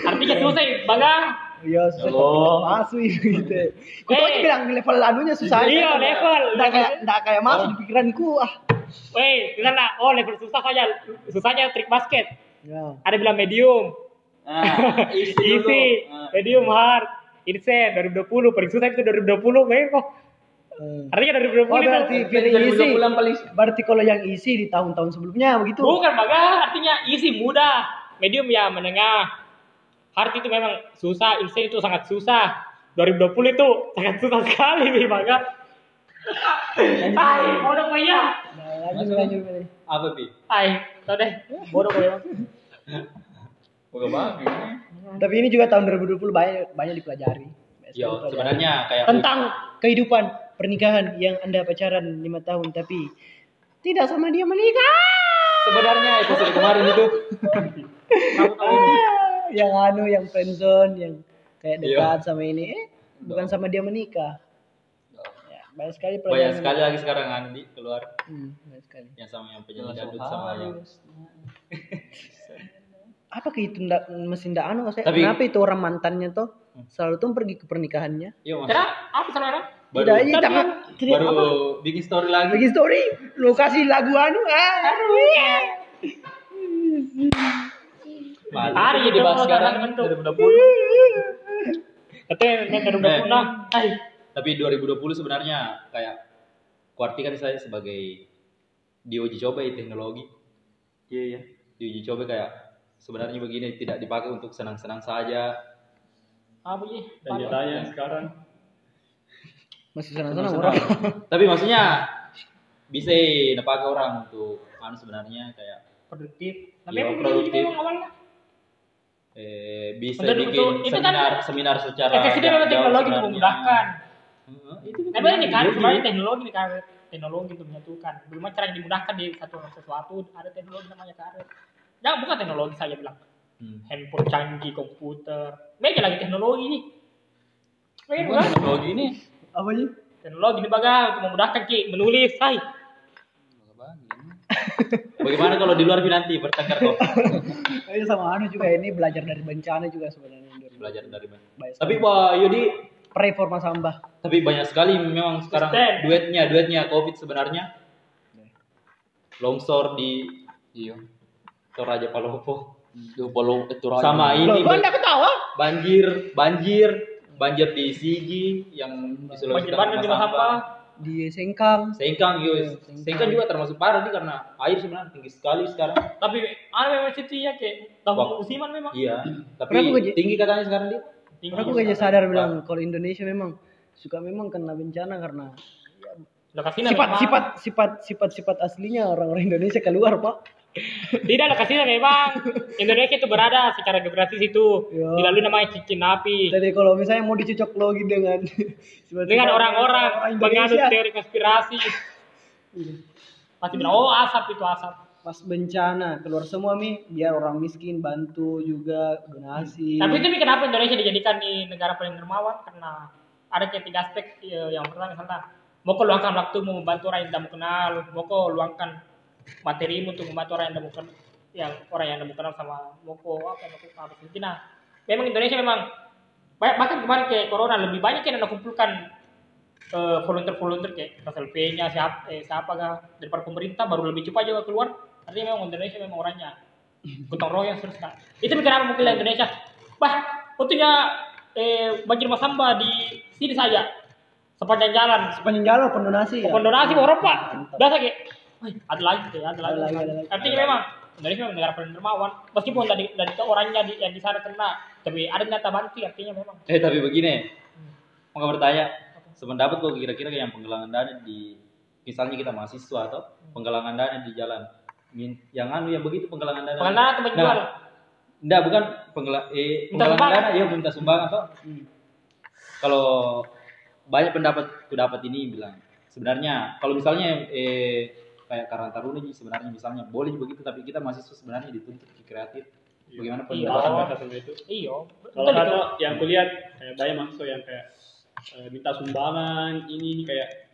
Artinya selesai, bangga. Iya, susah. Allah. Masuk gitu. Kau tuh Eh. bilang level anunya susah. Iya, level. Enggak kayak enggak kayak masuk di pikiranku ah. Weh, sana, oh level susah saja. Susahnya trik basket. Ya. Ada bilang medium, Nah, <laughs> isi easy, Nah, medium, hard, insane, 2020. Paling susah itu 2020, weh kok. Eh. Artinya 2020 Oh itu. berarti pilih Dari isi. 2020 paling Berarti kalau yang isi di tahun-tahun sebelumnya begitu. Bukan bangga, artinya easy, mudah. Medium ya menengah. Hard itu memang susah, insane itu sangat susah. 2020 itu sangat susah sekali, weh bangga. Ay, bodoh kau ya. Nah, lanjut lanjut. lanjut. Apa pi? Ay, tau deh, bodoh kau ya. Bukan banget. Tapi ini juga tahun 2020 banyak banyak dipelajari. Yo, sebenarnya kayak tentang kehidupan pernikahan yang Anda pacaran lima tahun tapi tidak sama dia menikah. sebenarnya episode kemarin itu yang anu yang friendzone yang kayak Iya. dekat sama ini eh bukan sama dia menikah. Ya, banyak sekali banyak sekali lagi sekarang Andi keluar Hmm, banyak sekali. yang sama yang penyanyi dangdut sama yang <laughs> Apa ke itu ndak mesin ndak anu saya? Tapi- Kenapa itu orang mantannya tuh selalu tuh pergi ke pernikahannya? iya mas Kenapa? Apa saudara? baru Tidak tapi- jangan baru apa? bikin story lagi Bagi story lokasi lagu anu ah. Malu. Hari Itu dibahas itu sekarang tentang bentuk. 2020. Katanya yang 2020 nah. Tapi 2020 sebenarnya kayak kuartikan saya sebagai diuji coba ya teknologi Iya, iya. diuji coba kayak sebenarnya begini tidak dipakai untuk senang-senang saja apa ya? dan ditanya sekarang Masih senang-senang orang. tapi maksudnya bisa dipakai orang untuk anu sebenarnya kayak Produktif. Tapi emang produktif. awalnya. eh, bisa Betul, bikin betul. Itu kan- seminar seminar secara Efektif memang jauh teknologi untuk memudahkan. Itu Tapi ini kan sebenarnya teknologi nih kan. teknologi untuk menyatukan. Bagaimana cara dimudahkan di satu sesuatu ada teknologi namanya karet. Ya bukan teknologi saya bilang. Hmm. Handphone canggih, komputer. Meja lagi teknologi nih. Meja Bukan teknologi ini. Apa sih? Teknologi ini baga untuk memudahkan ki menulis, hai. Bagaimana kalau di luar nanti bertengkar kok Ini sama anu juga ini belajar dari bencana juga sebenarnya. belajar dari? Baik Tapi Pak Yudi, Preforma Sambah. tapi banyak sekali memang sekarang Stand. duetnya, duetnya COVID sebenarnya. Longsor di Iya. Toraja Palopo. Itu raja. Sama Loh, ini kok anda ketawa? banjir, banjir, banjir di Sigi yang di Sulawesi Banjir bandang di Masamba. Di Sengkang. Sengkang, yo, Iya, Sengkang. Sengkang juga termasuk parah nih karena air sebenarnya tinggi sekali sekarang. Tapi ada memang situ ya kayak tahun musiman memang. Iya, tapi tinggi katanya sekarang dia. Tinggi. Aku gak sadar bilang kalau Indonesia memang suka memang kena bencana karena Lokasi sifat memang. sifat sifat sifat sifat aslinya orang-orang Indonesia keluar pak. <laughs> Tidak lokasinya memang Indonesia itu berada secara geografis itu Ya. dilalui namanya cincin api Jadi kalau misalnya mau dicocok logi dengan <laughs> dengan orang-orang orang menganut teori konspirasi pasti bilang oh asap itu asap pas bencana keluar semua mi. Biar orang miskin bantu juga donasi. tapi itu Mi, kenapa Indonesia dijadikan di negara paling dermawan? Karena ada kayak tiga aspek ya, yang pertama misalnya mau kau luangkan waktu mau membantu orang yang tidak kenal mau kau luangkan materimu untuk membantu orang yang tidak kenal yang orang yang tidak kenal sama mau kau apa mau kau apa nah memang Indonesia memang banyak bahkan kemarin kayak corona lebih banyak yang anda kumpulkan eh, volunteer-volunteer kayak Russell P-nya siapa eh, siapa kah daripada pemerintah baru lebih cepat juga keluar artinya memang Indonesia memang orangnya gotong royong terus kan itu kenapa mungkin Indonesia. Bah untungnya eh, banjir Masamba di sini saja. Sepanjang jalan. Sepanjang jalan pendonasi ya. Pokok donasi orang pak biasa kayak "Wih, ada lagi kayak ada lagi, Ada lagi, ada lagi. artinya memang Indonesia memang negara paling dermawan. Meskipun dari dari itu orangnya di, yang di sana kena tapi ada nyata bantu artinya memang. Eh tapi begini, mau bertanya, sependapat kok kira-kira yang penggalangan dana di misalnya kita mahasiswa atau penggalangan dana di jalan, yang anu yang begitu penggalangan dana. Penggalangan dana atau menjual? Nah, enggak bukan penggalang eh Minta penggalangan sumbangan. dana ya minta sumbangan atau kalau banyak pendapat ku dapat ini bilang sebenarnya kalau misalnya eh kayak Karang Taruna sebenarnya misalnya boleh begitu tapi kita mahasiswa sebenarnya dituntut ke kreatif. Bagaimana Iya. pendapat? batas sama itu iyo kalau kata yang kulihat kayak banyak mahasiswa yang kayak eh, minta sumbangan ini ini kayak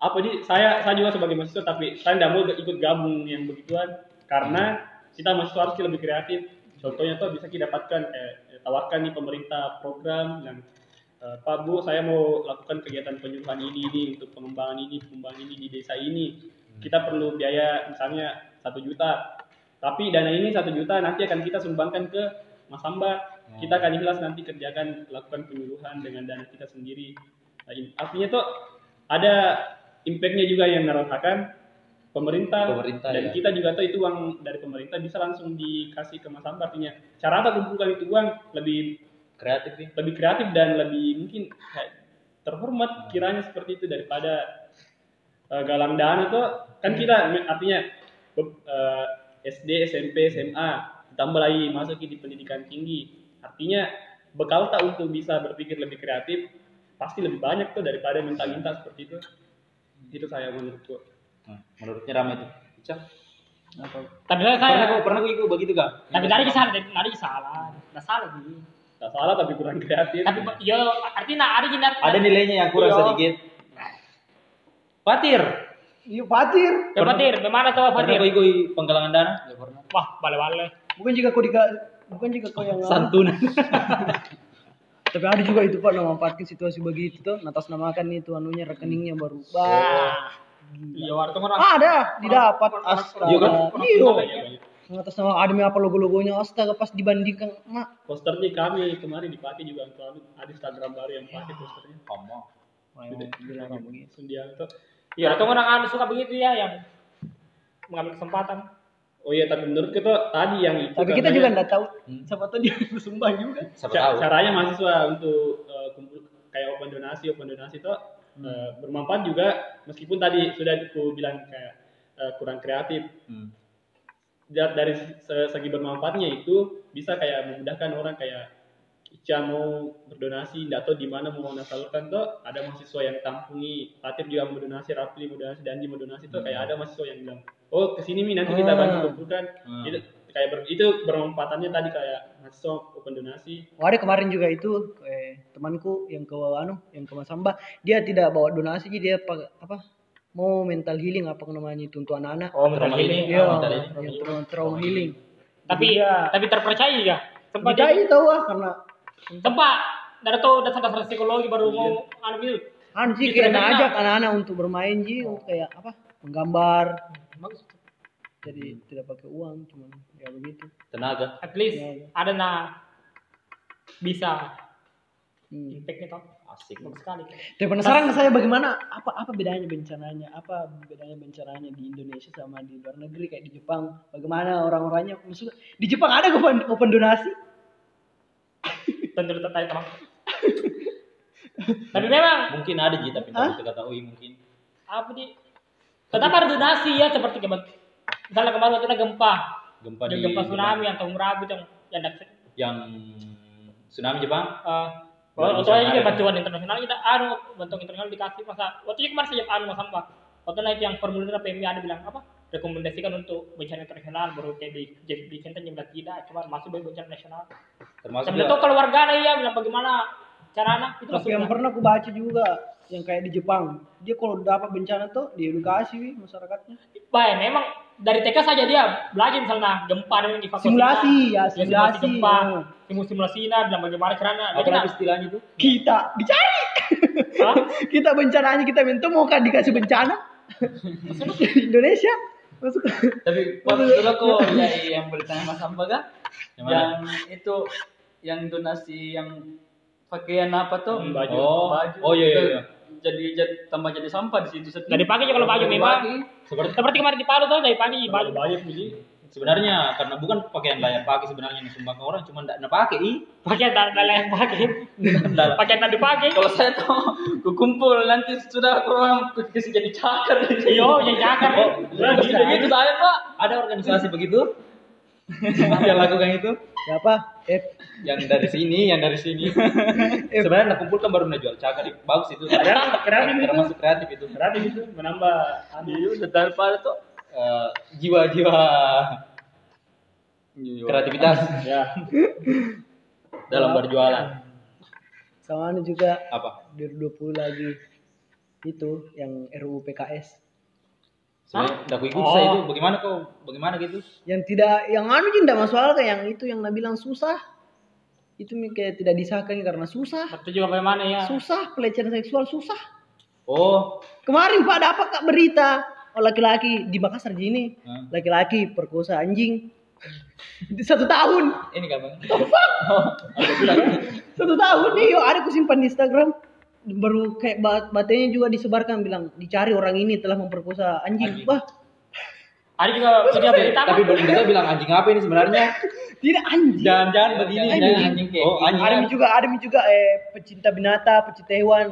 apa nih saya saya juga sebagai mahasiswa tapi saya tidak mau ikut gabung yang begituan. Karena kita mahasiswa harus lebih kreatif. Contohnya tuh bisa kita dapatkan kayak eh, tawarkan nih pemerintah program yang eh, Pak Bu saya mau lakukan kegiatan penyuluhan ini ini untuk pengembangan ini pengembangan ini di desa ini. Kita perlu biaya misalnya satu juta. Tapi dana ini satu juta nanti akan kita sumbangkan ke Mas Hamba. Kita akan ikhlas nanti kerjakan lakukan penyuluhan dengan dana kita sendiri. Nah, in- artinya tuh ada impactnya juga yang merasakan pemerintah, Pemerintah, dan ya. kita juga tuh itu uang dari pemerintah bisa langsung dikasih ke Mas Hamba. Artinya cara apa kumpulkan itu uang lebih Kreatif nih. lebih kreatif dan lebih mungkin terhormat kiranya seperti itu daripada eh, galang dana tuh kan kita artinya be- eh, SD, SMP, SMA ditambah lagi masuk di pendidikan tinggi artinya bekal tak untuk bisa berpikir lebih kreatif pasti lebih banyak tuh daripada minta-minta seperti itu itu saya menurutku Nah, menurutnya ramai itu. Ica, tapi saya Pernah pernah ikut begitu kak? tapi dari salah dari salah nggak salah sih tak salah tapi kurang kreatif tapi yo artinya ada gini Ada nilainya yang kurang Iya. sedikit. Fatir, Iya Fatir. Ya, Fatir, bagaimana pernah Fatir? kau ikut penggalangan dana? Wah, bale-bale. Bukan juga kau dika, bukan juga kau yang Santunan. <laughs> Tapi ada juga itu Pak memanfaatkan situasi begitu tuh, atas namakan itu anunya rekeningnya baru. Bah. Iya, warga orang. Ada, didapat astaga. Iya kan? Iya. Atas nama ada apa logo-logonya astaga pas dibandingkan mak. posternya kami kemarin dipakai juga untuk anu, ada Instagram baru yang pakai posternya Kamu. Bilang begitu. Sundiang tuh Iya, atau orang anu suka begitu ya yang mengambil kesempatan. Oh iya, tapi menurut kita tadi yang itu. Tapi kita juga enggak tahu siapa tahu dia <laughs> bersumbang juga. Siapa tahu. caranya mahasiswa untuk eh, kumpul kayak open donasi, open donasi itu eh, bermanfaat juga meskipun tadi sudah aku bilang kayak eh, kurang kreatif. Hmm. Da- Dari se- segi bermanfaatnya itu bisa kayak memudahkan orang kayak Ica mau berdonasi, nggak tahu di mana mau nasalkan tuh ada mahasiswa yang tampungi, Fatir juga mau donasi, Rafli mau donasi, Dandi mau donasi tuh kayak ada mahasiswa yang bilang, oh ke sini mi nanti kita bantu Ah. kumpulkan. Hmm. Itu kayak ber- itu bermanfaatannya tadi kayak mahasiswa open donasi. Oh, ada kemarin juga itu eh, temanku yang ke anu, yang ke Masamba, dia tidak bawa donasi, jadi dia pa- apa mau mental healing apa namanya itu untuk anak-anak. Oh, Trauma mental healing. Iya, Oh, mental healing. yang trauma, healing. Tapi tapi terpercaya ya. Sempat Percaya tahu ah karena Tempat dari tahu dasar-dasar psikologi baru mau anu gitu. Anu sih kayak ngajak anak-anak untuk bermain ji, kayak apa? Menggambar. Bagus. Jadi tidak pakai uang, cuman ya begitu. Tenaga. At least Iya, iya. ada nah bisa Hmm. impactnya tau. Asik. Bagus sekali. Tapi penasaran saya bagaimana apa apa bedanya bencananya? Apa bedanya bencananya di Indonesia sama di luar negeri kayak di Jepang? Bagaimana orang-orangnya? Maksudnya di Jepang ada open, open donasi? Tentu terkait teman. Tapi memang Mungkin ada Ji, tapi tidak ketahui mungkin. apa sih? Tetap ada donasi ya seperti kemarin. Misalnya kemarin waktu ada gempa, Gempa di gempa tsunami atau merabu yang yang yang tsunami Jepang. Luar waktu itu juga bantuan internasional kita anu bantuan internasional dikasih masa waktu itu kemarin saja anu mas Hamba waktu naik yang formulir PMI ada bilang apa rekomendasikan untuk bencana internasional baru kayak di di, bilang tidak cuma masuk dari bencana nasional Termasuk itu keluarga ya bilang bagaimana cara anak itu Tapi yang pernah aku baca juga yang kayak di Jepang, dia kalau dapat bencana tuh diedukasi wih, masyarakatnya. Baik, memang dari TK saja dia belajar misalnya gempa dan evakuasi. Simulasi ya, Ya, simulasi. gempa, ya. simulasi simulasinya bilang bagaimana caranya. apa lagi istilahnya itu? Kita dicari. <laughs> Kita bencananya kita minta mau kan dikasih bencana. <laughs> Indonesia masuk. Tapi waktu dulu kok ya yang bertanya Mas Hamba kan? Yang itu yang donasi yang pakaian apa tuh? Hmm, baju. Oh, oh iya iya. iya. Jadi, jadi tambah jadi sampah di situ. Pagi aja kalau baju memang. Seperti Seperti kemarin di Palu tuh dari pagi Baju baju. Sebenarnya karena bukan pakaian layak pakai sebenarnya yang sumbang orang cuma tidak pakai i. Pakai dan lain pakai. Pakai dan dipakai. Kalau saya tuh kukumpul nanti sudah kurang kasih jadi cakar. Iyo, yang cakar. Oh, gitu gitu saya pak. Ada organisasi begitu <laughs> yang lakukan itu Siapa? F. yang dari sini, yang dari sini. <laughs> Sebenarnya nak kumpulkan baru nak jual cakar, bagus itu. Kreatif, kreatif itu. Termasuk kreatif itu. Kreatif itu menambah anu. Iya, daripada tuh Eh, jiwa-jiwa kreativitas Ya. dalam berjualan. Sama anu juga Apa? 2020 lagi itu yang RUU PKS. Sebenarnya tidak ikut Oh. saya itu. Bagaimana kau? Bagaimana gitu? Yang tidak yang anu tidak masuk akal kayak yang itu yang bilang susah. Itu kayak tidak disahkan karena susah. Itu juga bagaimana ya? Susah pelecehan seksual susah. Oh, Kemarin Pak dapat kak berita oh, laki-laki di Makassar gini, Hmm. laki-laki perkosa anjing Di <laughs> satu tahun, ini kapan? <laughs> satu tahun nih, yo ada aku simpan di Instagram. Baru kayak bat batenya juga disebarkan bilang dicari orang ini telah memperkosa anjing. Anjing. Wah, Ada juga video berita Tapi belum kita bilang anjing apa ini sebenarnya? <laughs> tidak anjing. Begini. Jangan jangan. anjing kayak Oh, anjing. Ada juga, ada juga eh pecinta binatang, pecinta hewan.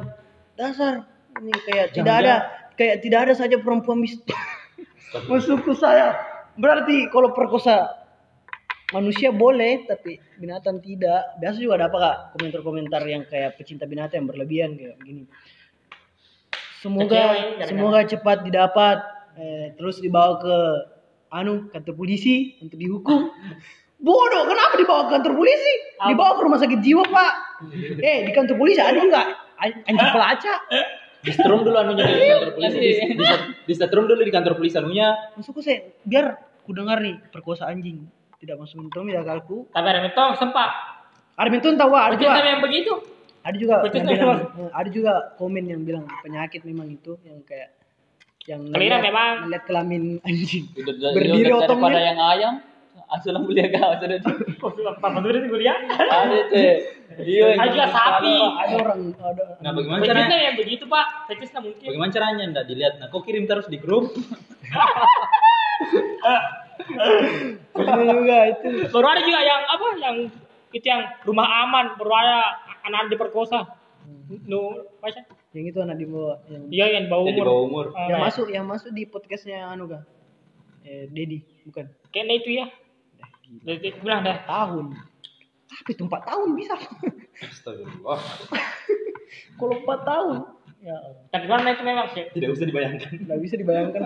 Dasar ini kayak tidak ada kayak tidak ada saja perempuan bis <laughs> masukku saya. Berarti kalau perkosa manusia boleh tapi binatang tidak. Biasa juga ada apa kak komentar-komentar yang kayak pecinta binatang yang berlebihan kayak gini. Semoga Kecewa semoga cepat didapat eh, terus dibawa ke anu kantor polisi untuk dihukum. <laughs> Bodoh, kenapa dibawa ke kantor polisi? Dibawa ke rumah sakit jiwa, Pak. <laughs> Eh, di kantor polisi ada enggak an- anjing pelacak? Di setrum dulu anunya di kantor polisi. Di, di, di setrum dulu di kantor polisi anunya. Maksudku saya biar ku dengar nih perkosa anjing tidak masuk minum ya kalku. Tapi ada metong sempat. Ada mentun tahu ada juga. yang begitu. Ada juga yang bilang, eh, ada juga komen yang bilang penyakit memang itu yang kayak yang Kelina melihat- memang. melihat kelamin anjing. Berdiri daripada otongnya. yang ayam asal mulia kau sudah di dulu itu gue lihat. ada iya Ada juga sapi. Ada orang ada Nah, bagaimana Fetisnya caranya? yang begitu pak. Fetisnya mungkin. Bagaimana caranya? Nggak dilihat. Nah, kau kirim terus di grup. Ini juga itu. Baru ada juga yang apa yang itu yang rumah aman baru ada anak diperkosa. No, apa sih? Yang itu anak di bawah yang Iya yang bawah Yang di umur. bawah umur. Ah, yang ya. masuk yang masuk di podcastnya anu kah? Eh Dedi bukan Kayaknya itu ya. Jadi bilang dah. tahun Tapi itu empat tahun bisa. Astagfirullah. <laughs> Kalau empat tahun, ya Allah. Tapi mana itu memang sih. Tidak usah dibayangkan. nggak bisa dibayangkan.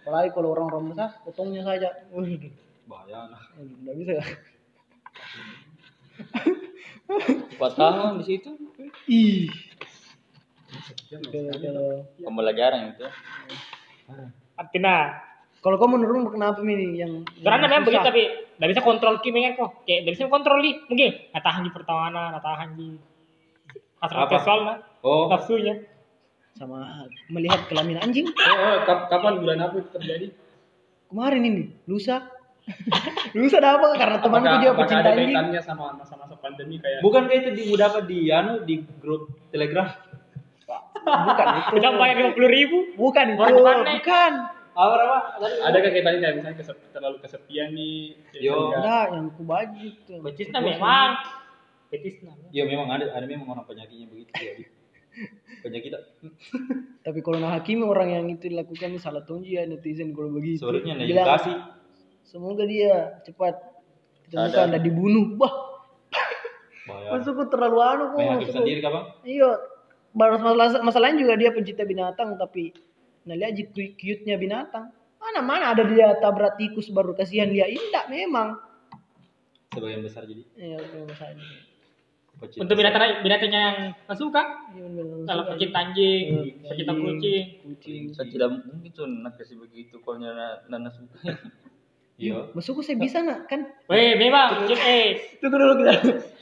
Apalagi kalau orang-orang besar, potongnya saja. Waduh, Bahaya nah. nggak bisa. Empat tahun di situ. Ih. Pembelajaran itu. Artinya kalau kau menurut kenapa ini yang Karena memang begitu tapi nggak bisa kontrol kimi kan kok. Kayak nggak bisa kontrol di mungkin nggak tahan di pertahanan, nggak tahan di hasrat Apa? seksual nah, Oh, nafsunya. sama melihat kelamin anjing. Oh, oh, kap- kapan bulan apa itu terjadi? kemarin ini lusa. <laughs> Lusa ada apa? Karena temanku Apakah- dia pecinta ada anjing. kaitannya sama masa-masa pandemi kayak bukan kayak itu di dapat di anu di grup Telegram. bukan itu. Kita bayar lima puluh ribu. bukan itu. Bukan Apa apa? ada kaitannya kayak misalnya kesep- terlalu kesepian nih Yo. enggak yang ku baju itu Betisna memang. Betisna. Ya memang ada ada memang orang penyakitnya begitu jadi. Penyakit tapi kalau nah hakimi orang yang itu dilakukan ini salah tonji ya netizen kalau begitu sebenarnya edukasi. semoga dia cepat ditemukan Sadar. dan dibunuh wah maksudku terlalu anu kok hakim sendiri kapan? iya baru masalah masalahnya juga dia pencinta binatang tapi nah lihat cute-nya binatang mana mana ada dia tabrak tikus baru kasihan dia indah memang Sebagian besar jadi. iya itu masalahnya pecinta. Untuk binatang binatangnya yang suka. Iya, Kalau pecinta anjing, Hmm, pecinta anjing, kucing. kucing Saya tidak mungkin tuh nak kasih begitu kalau nana nana suka. <laughs> Iya. Maksudku saya bisa nak kan Weh, memang. Eh. tunggu dulu kita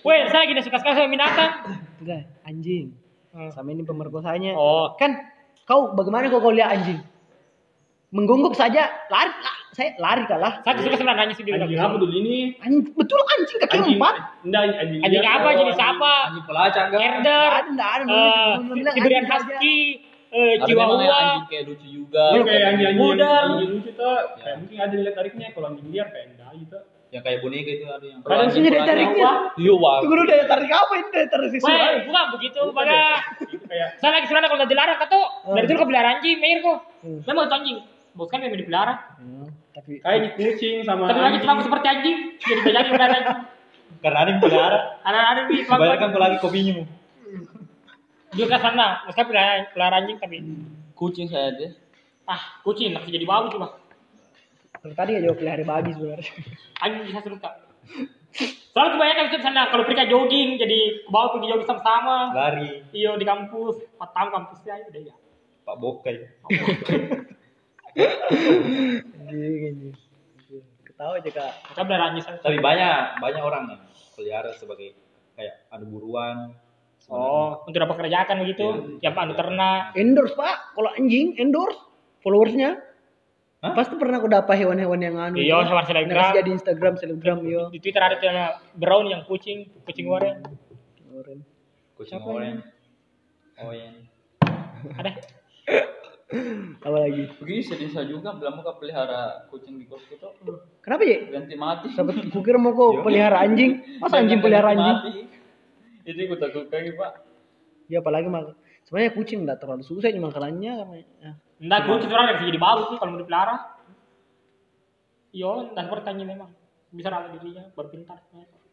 Weh, saya gini suka sekali sama binatang. Enggak, anjing Hmm. sama ini pemerkosanya Oh, kan kau bagaimana kau kau lihat anjing menggonggok saja lari lah. saya lari kalah saya suka sebenarnya sih dia. anjing apa dulu ini anjing betul anjing kaki anjing empat enggak anjing Anjing liar. apa? Oh, Jenis apa? Anjing pelacak enggak? Herder, Nggak ada nggak ada eh, Siberian anjing. Husky, eh, Chihuahua. anjing kayak lucu juga. Kayak anjing-anjing anjing lucu tuh Ya. kayak mungkin ada lihat tariknya kalau anjing liar kayak enggak gitu Yang kayak boneka itu ada yang. Kadang sih dia tariknya. Iya, wah. tunggu dulu daya tarik apa ini daya tarik sisual bukan begitu, baga. itu kayak Saya lagi sebenarnya kalau udah dilarang kata, dari dulu kau pelihara anjing, kok. Memang itu anjing. Bos kan memang dipelihara. Hmm, tapi kayak kucing sama Tapi lagi cuma seperti anjing, jadi belajar pelihara anjing. Karena ada yang pelihara. Ada-ada di Bayarkan kau lagi kopinya mu. juga sana, meski pelihara, pelihara anjing tapi Kucing saya aja. ah kucing nak jadi bau coba. Kalau tadi aja pelihara babi sebenarnya Anjing bisa suka. Soalnya kebanyakan itu sana kalau mereka jogging jadi ke bawah pergi jogging sama-sama. Lari. Iyo di kampus, empat tahun kampusnya udah ya. Pak Bokai. anjing ketawa aja kak Kita sana. Tapi banyak banyak orang yang pelihara sebagai kayak adu buruan. Oh, untuk dapat kerjaan begitu, yang anu ternak. endorse pak kalau anjing endorse followersnya Hah? pasti pernah aku dapat hewan-hewan yang anu Iya, itu. hewan selebgram. Nah, di Instagram selebgram yo Di Twitter ada tuh nama brown yang kucing, kucing goreng. Kucing Siapa oranye. Oyen. Ada. <laughs> apa lagi Begini sedih saya juga belum mau pelihara kucing di kosku tuh. kenapa ya Ganti mati. Sahabat kukira mau kok <laughs> pelihara anjing masa anjing pelihara anjing Mati. Itu ikut aku kayak Pak. ya apalagi mak sebenarnya kucing enggak terlalu susah cuma karena ya. Enggak, kucing orang bisa jadi bau sih kalau mau dipelihara. Iya, dan seperti anjing memang. Bisa rawat dirinya, berpintar.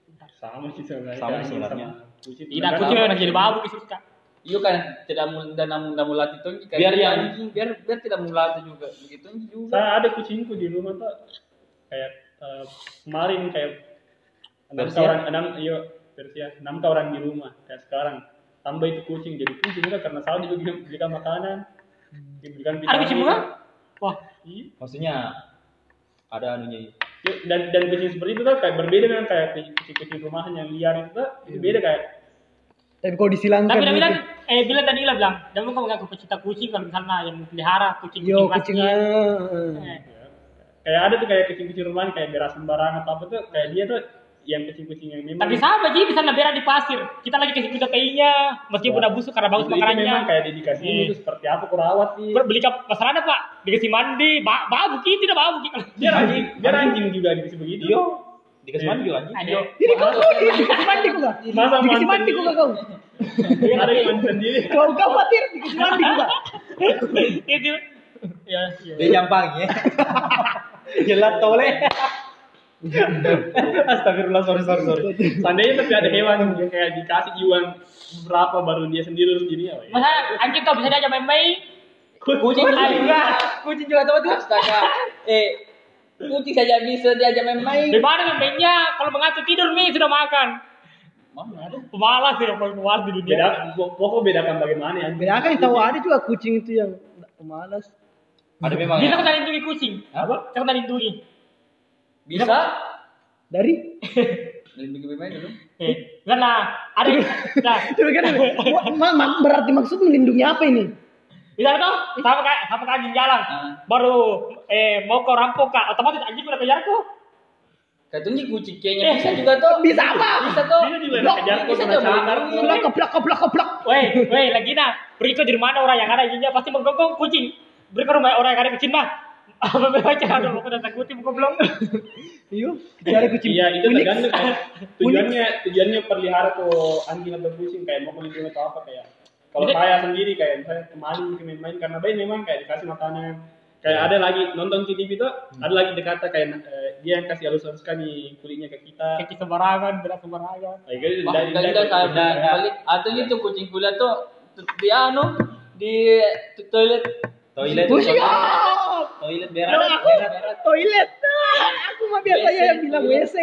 Pintar. sama sih sebenarnya Sama Anjing sebenarnya. kucing Tidak, kucing apa memang jadi sih? bau bisa suka. Iya kan tidak mau dan namun namun latih tuh kayak Biar yang- anjing biar biar tidak melatih juga begitu juga. saya ada kucingku di rumah tuh kayak eh, kemarin kayak enam orang enam iya Persia enam orang di rumah kayak sekarang tambah itu kucing jadi kucing juga karena salah juga diberikan makanan diberikan Ada kucing vitamin. Wah, Iya. Maksudnya ada anunya Yuk, dan dan kucing seperti itu tuh kayak berbeda dengan kayak kucing-kucing rumahan yang liar itu tuh itu beda kayak tapi kalau disilangkan tapi dia bilang, eh bilang tadi Ila bilang, jangan kau mengaku pecinta kucing kalau misalnya yang pelihara kucing yo kucing kucingnya. Eh, kayak ada tuh kayak kucing-kucing rumahan kayak beras sembarangan atau apa tuh kayak dia tuh yang kucing-kucing yang memang Tapi sama sih bisa berak di pasir. Kita lagi kasih kuda kayaknya, meskipun udah busuk karena bagus itu, itu memang makanannya. kayak dedikasi Hmm. itu seperti apa aku rawat nih Ber- Beli ke pasar ada pak, dikasih mandi, ba bau gitu, tidak bau gitu. biar anjing biar anjing juga dikasih begitu Iya. Dikasih mandi juga anjing. Aduh, Ini kau kau dikasih mandi kok nggak? Masa Dikasih mandi nggak kau? ada yang mandi sendiri Kau kau khawatir dikasih mandi kok nggak? itu. Ya, iya. Dia jampang ya. Jelat tole. <laughs> Astagfirullah, sorry, sorry, sorry. Seandainya tapi ada hewan yang kayak dikasih iuran berapa baru dia sendiri harus apa ya? Masa anjing kau bisa diajak main-main? Kucing juga. Kucing juga tahu tuh. Astaga. Eh, kucing saja bisa diajak main-main. Di mana main-mainnya? Kalau mengatur tidur nih sudah makan. Mana ada? Pemalas ya, paling pemalas di dunia. Beda, pokok bedakan bagaimana ya. Bedakan tahu ada juga kucing itu yang pemalas. Ada memang Bisa ya. kita lindungi kucing. Apa? Kita lindungi. Bisa. Dari <laughs> Lindungi main dulu. Eh, karena ada <laughs> nah, Coba kan berarti maksud melindungi apa ini? bisa tuh sama kayak sama kayak anjing jalan. Ah. Baru eh mau kau rampok kak, otomatis anjing udah kejar. Kayak tunjuk kucing kayaknya bisa juga tuh. Bisa apa? Bisa tuh. Dia juga udah kejar kok bisa sama tuh cakar. Keplak keplak keplak keplak. Woi, woi, lagi nah, pergi ke di mana orang yang ada anjingnya pasti menggonggong kucing. Beri ke rumah orang yang ada kucing mah. Apa baca ada mau kena takutin muka belum? Iya, ada kucing. Iya itu Unik. tergantung kayak <laughs> tujuannya tujuannya pelihara tuh anjing atau kucing kayak mau melindungi atau apa kayak kalau Jadi- saya sendiri kayak misalnya kemarin mungkin main-main karena bayi memang kayak dikasih makanan kayak ada lagi nonton TV itu ada lagi dikata kayak eh, dia yang kasih halus-haluskan nih kulitnya ke kita Kaki sembarangan, berak sembarangan. kayak gitu dari enggak dari- kayak udah. balik. Atau itu kucing kuliah tuh di anu di tu- toilet. Toilet. Siap. Toilet berat. aku toilet. Nah, aku mah biasanya yang bilang WC.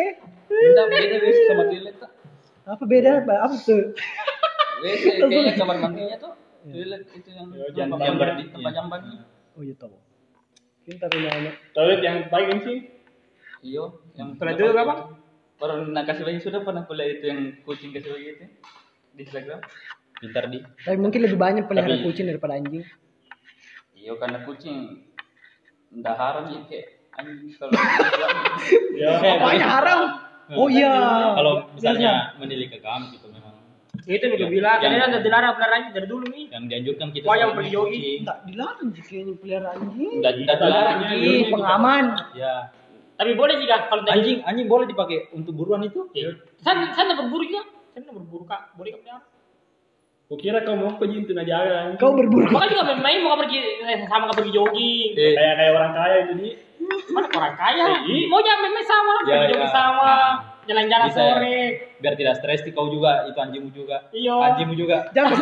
Beda beda WC sama toilet tuh. Apa beda? Apa tuh? WC kayaknya kamar mandinya tuh toilet itu yang jangan jamban banyak. tempat jamban. Oh iya tahu. Kita punya anak. toilet yang baik kan sih Iya, yang Toilet dulu berapa? Baru nak kasih lagi sudah pernah kuliah itu yang kucing kasih lagi itu di Instagram. Pintar di. Tapi mungkin lebih banyak pelihara kucing daripada anjing. Iya karena kucing ndak haram ya kayak anjing kalau <laughs> ya Apanya haram? Oh iya. Kalau misalnya menilik ke kami gitu memang Itu udah bilang, karena udah dilarang pelihara anjing dari dulu nih. yang dianjurkan kita Wah, yang beli yogi. Enggak dilarang jika ini pelihara anjing. Enggak dilarang Iya, Ji. iya. Pengaman. Ya. Tapi boleh juga kalau Anjing anjing boleh dipakai untuk buruan itu? Saya saya nggak berburu juga. Saya nggak berburu kak. Boleh kak pelihara. Kukira kau mau pergi untuk najaga Kau berburu. Makanya juga main-main mau pergi eh, sama nggak pergi jogging. eh, kayak kayak orang kaya itu di Mana orang kaya? Iya. Mau jangan main-main sama, Ya, pergi jogging ya. sama, jalan-jalan Bisa ya. sore. Biar tidak stres di kau juga, itu anjingmu juga. Iya. Anjingmu juga. Jangan <laughs>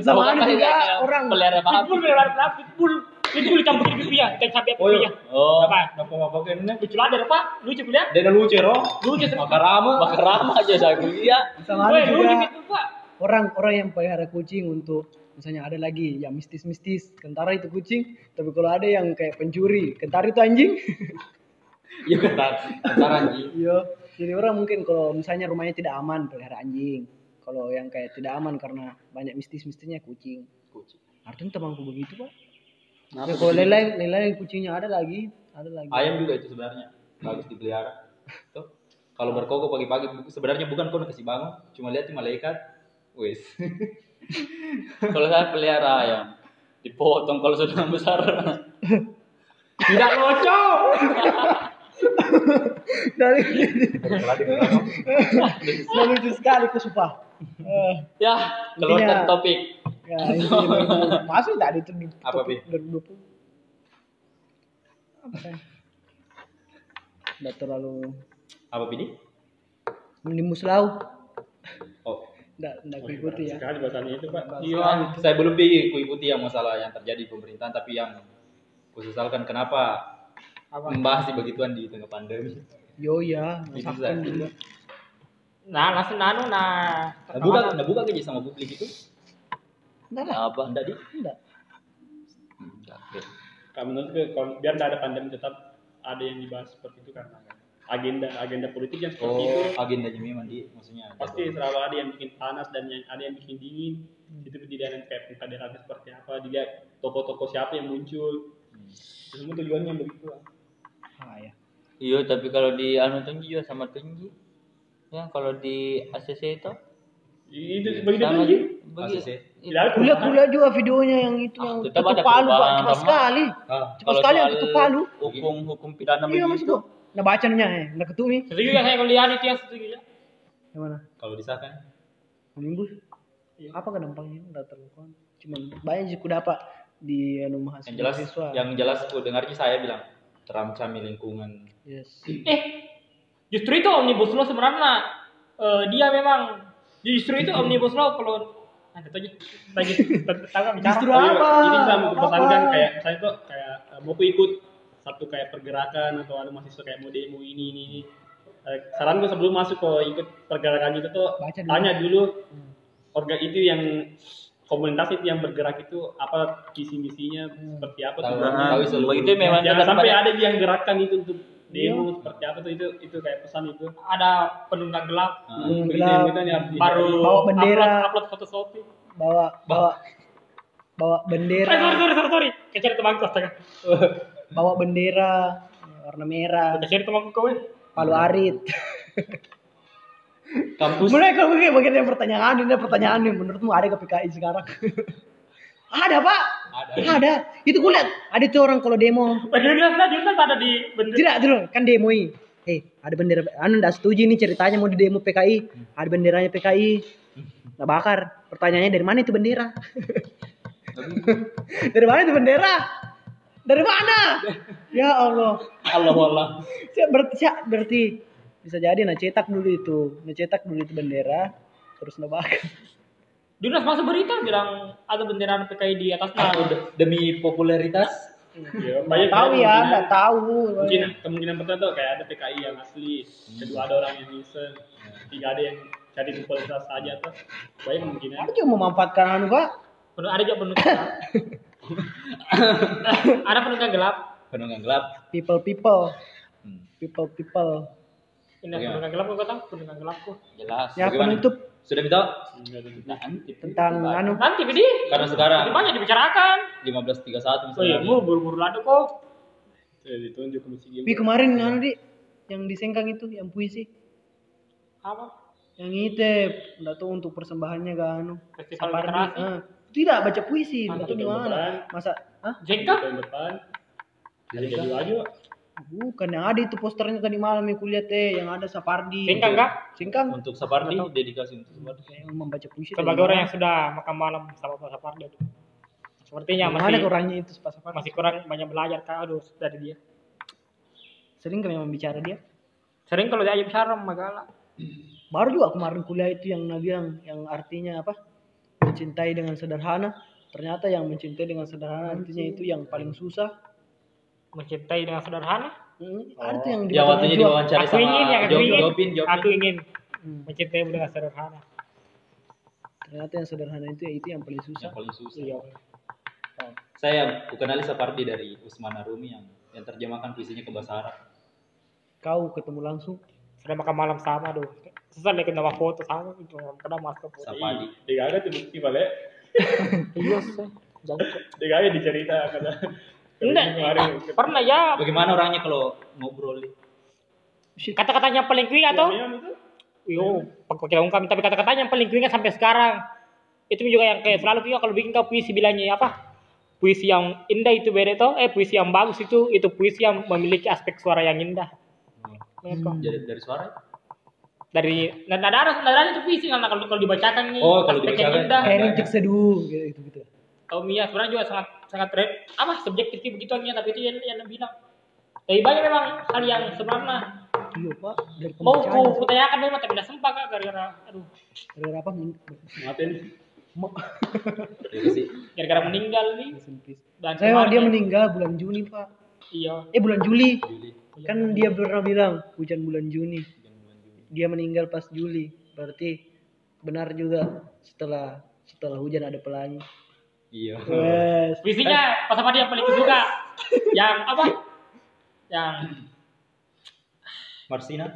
sama ada juga kayak orang. pelihara babi. Pitbull pelihara pelihara pitbull. Pitbull dicampur di pipi ya, dan Oh, pipi iya. ya. Oh, Apa? apa apa kene? Lucu lah ada apa? Lucu kuliah. Dan lucu roh. Lucu sih. Makarama. Makarama aja saya kuliah. Sama ada lucu juga orang-orang yang pelihara kucing untuk misalnya ada lagi yang mistis-mistis kentara itu kucing tapi kalau ada yang kayak pencuri kentara itu anjing <laughs> Iya kentar. Kentar anjing. iya jadi orang mungkin kalau misalnya rumahnya tidak aman pelihara anjing kalau yang kayak tidak aman karena banyak mistis-mistisnya kucing Kucing. artinya temanku begitu pak Kenapa ya, kalau lelai lelai kucingnya ada lagi ada lagi Ayam juga itu sebenarnya bagus dipelihara. Tuh. Kalau berkokok pagi-pagi sebenarnya bukan kau kasih bangun, cuma lihat malaikat. Wes. <laughs> Kalau saya pelihara ayam dipotong kalau sudah <laughs> besar. Tidak lucu. dari Nah, lucu sekali Eh, ya, keluar Intinya- dari topik. Ya <laughs> ini masuk tadi itu di Apa, Pi? 2020 apa udah terlalu Apa ini? menimbus laut Oh, Nggak, nggak ikuti ya. sekali bahasannya itu pak Iya, saya belum pi- ikuti yang masalah yang terjadi di pemerintahan, tapi yang kusesalkan kenapa membahas di begituan di tengah pandemi. Yo ya, Itu masakan saya. juga. Nah, langsung nanu nah. Nah, buka, nah, buka kerja sama publik itu? Enggak lah, Apa? Enggak di? enggak. Kak menurut gue kalau biar tidak ada pandemi tetap ada yang dibahas seperti itu karena agenda agenda politik yang seperti itu Oh, agendanya memang di, maksudnya. pasti selalu ada yang bikin panas dan yang ada yang bikin dingin itu dilihat kayak pengkaderannya seperti apa dilihat toko-toko siapa yang muncul itu semua tujuannya begitu lah Ah ya. Iya, tapi kalau di anu tinggi juga sama tinggi. Ya, kalau di ACC itu itu begitu sama aja Bagi, tidak ada Kuliah-kuliah juga videonya yang itu Ah, yang tetap tutup ada palu, Pak. Cepat sekali. Ah, Cepat sekali yang tutup palu. Hukum hukum pidana Iya, begitu. Nah, bacanya eh, nah ketumi. Setuju ya saya kuliah itu ya setuju ya. Yang mana? kalau disahkan. Menimbus. Apa kan dampaknya? Enggak terlalu kan. Cuman banyak sih ku dapat di anu mahasiswa. Yang jelas, mahasiswa. yang jelas aku dengarnya saya bilang terancam lingkungan. Yes. Eh, justru itu omnibus law sebenarnya eh, dia memang justru itu omnibus law kalau ada tuh lagi tentang bicara. Justru Oh, iya, apa? Ini bisa mempertahankan kayak misalnya tuh kayak eh, mau aku ikut satu kayak pergerakan atau ada mahasiswa kayak mau demo ini ini ini. Eh, saran gue sebelum masuk ke ikut pergerakan itu tuh Baca dulu. tanya dulu organ itu yang komunitas itu yang bergerak itu apa visi misinya seperti apa Tahu, tujuannya. tahu seluruh itu memang Jangan sampai ada yang gerakan itu untuk demo seperti apa tuh itu itu kayak pesan itu. Ada penunggang gelap Ah, Hmm, gelap. baru Bawa bendera. upload, upload foto Shopee. Bawa bawa bawa Eh, sorry, bendera, sorry, sorry, sorry. Kecil temanku astaga. bawa bendera warna merah, Kecil temanku kowe. palu arit. kampus Mulai kalau begini bagian yang pertanyaan ini pertanyaan nih menurutmu ada ke PKI sekarang? Ada pak? Ada. Ada. Itu gue lihat ada tuh orang kalau demo. Bendera lah, dia ada di bendera. Tidak, tidak, kan demo ini. Eh, ada bendera. Anu nggak setuju nih ceritanya mau di demo PKI. Ada benderanya PKI. Nah bakar. Pertanyaannya dari mana itu bendera? <laughs> dari mana itu bendera? Dari mana? Ya Allah. Allah Allah. Siap, berarti, berarti bisa jadi nah cetak dulu itu, nah cetak dulu itu bendera, terus nah bakar. Dinas masuk berita bilang ada bendera PKI di atasnya. Demi popularitas Ya, banyak tahu ya, nggak tahu. Mungkin kemungkinan pertama tuh kayak ada PKI yang asli, kedua ada orang yang iseng, tiga ada yang cari popularitas saja tuh. Banyak kemungkinan. Aku cuma memanfaatkan anu pak. Penuh ada juga gelap. <laughs> ada penunggang gelap. penunggang gelap. People people, Hmm, people people. Ini Bagaimana? penunggang gelap kok tahu penunggang gelapku. jelas. Ya penutup Sudah minta? Nah, nanti. tentang anu. Nanti Bidi. Karena sekarang Nanti banyak dibicarakan. 15.31 Oh iya, misalnya. mu buru-buru lado kok. Ya, ditunjuk ke musik Pi kemarin anu di yang di Sengkang itu yang puisi. Apa? Yang itu enggak tahu untuk persembahannya ke anu. Festival literasi. Ah. Tidak baca puisi, Ah, enggak tahu di tahun mana. depan. Masa Hah? Jengka? depan. Jadi aja. Bukan yang ada itu posternya tadi malam yang kulihat teh yang ada Sapardi. Sengkang kah? Singkang Untuk Sapardi dedikasi untuk Sapardi. kayak membaca puisi. Sebagai orang yang sudah makan malam sama Pak Sapardi. aduh. Sepertinya Mana masih orangnya itu Pak Sapardi? masih kurang banyak belajar kak aduh dari dia. Sering kami membicara dia. Sering kalau dia bicara magala. Baru juga kemarin kuliah itu yang Nabi bilang yang artinya apa? Mencintai dengan sederhana. Ternyata yang mencintai dengan sederhana artinya itu yang paling susah. Mencintai dengan sederhana. Hmm, ada tuh yang Oh, Yang waktunya Najwa. diwawancara Aku sama ingin ya, aku ingin. Jopin, Jopin. Aku ingin Hmm. mencintai dengan sederhana. Ternyata yang sederhana itu ya itu yang paling susah. yang paling susah. Iya. Saya kukenali Sapardi dari Usman Arumi yang yang terjemahkan puisinya ke bahasa Arab. Kau ketemu langsung. Sudah makan malam sama aduh. Susah nih nama foto sama itu. Pernah masuk foto. Sapardi. Tiga ada tuh bukti balik. <laughs> Iya sih. Jangan. Tiga ada dicerita. Enggak. Kemarin. Pernah ya. Bagaimana orangnya kalau ngobrol? Kata-katanya paling kuing atau? Itu. Yo, pakai ungkap tapi kata-katanya yang paling kuingnya sampai sekarang. Itu juga yang kayak selalu kuing kalau bikin kau puisi bilangnya apa? Puisi yang indah itu beda toh, eh puisi yang bagus itu itu puisi yang memiliki aspek suara yang indah. Ya, kok. Jadi dari suara? Dari nada nada nada itu puisi karena kalau kalau dibacakan nih Oh, kalau aspek yang dibacakan. indah. Kayak rintik seduh gitu gitu. gitu. Oh Mia sebenarnya juga sangat sangat apa subjektif begituannya tapi itu yang yang bilang. Tapi banyak memang hal yang sebenarnya Iya pak. Dari mau ku kutanyakan memang tapi tidak sempat kak gara-gara aduh Dari apa? Jadi sih. gara-gara meninggal nih dan Saya kemarin- dia meninggal bulan Juni pak. Iya. Eh bulan Juli. Juli. Kan dia pernah bilang hujan bulan Juni. Dia meninggal pas Juli. Berarti benar juga setelah setelah hujan ada pelangi. Iya. Wes. Puisinya pas apa dia yang paling suka? yang apa? Yang Marsina,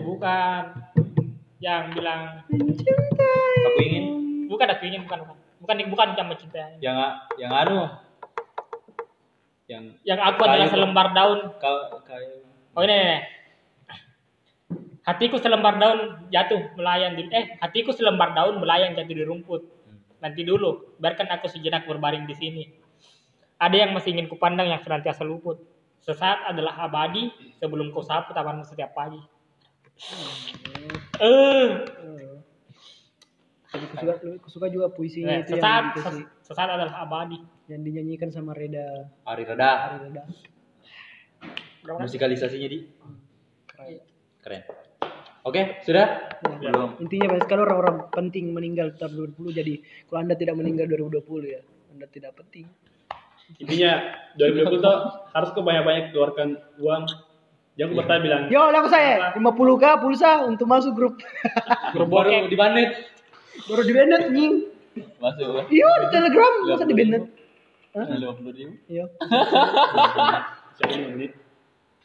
bukan yang bilang aku ingin bukan aku ingin bukan bukan bukan bukan yang mencintai yang yang anu yang yang aku adalah Kayu. selembar daun kau kayak oh ini, ini, ini. hatiku selembar daun jatuh melayang di eh hatiku selembar daun melayang jatuh di rumput nanti dulu biarkan aku sejenak berbaring di sini. Ada yang masih ingin kupandang yang senantiasa luput. Sesaat adalah abadi sebelum kau sapu tamanmu setiap pagi. Eh. Aku suka, aku suka juga puisinya Eh, itu yang sesaat dikasih, ses- sesaat adalah abadi. Yang dinyanyikan sama Reda. Ari Reda. Reda. Mudah-mudahan. Musikalisasinya di. Keren. Oke, sudah? Belum. Intinya banyak sekali orang-orang penting meninggal tahun 2020 jadi kalau Anda tidak meninggal 2020 ya, Anda tidak penting. Intinya 2020 tuh harus kok banyak-banyak keluarkan uang. Jangan bertanya bilang, Yo, laku saya 50k pulsa untuk masuk grup. Grup baru di Banet. Baru di Bennett nying. Masuk. Iya, di Telegram masa di Bennett. Lima puluh ribu. Iya. siapa yang menit?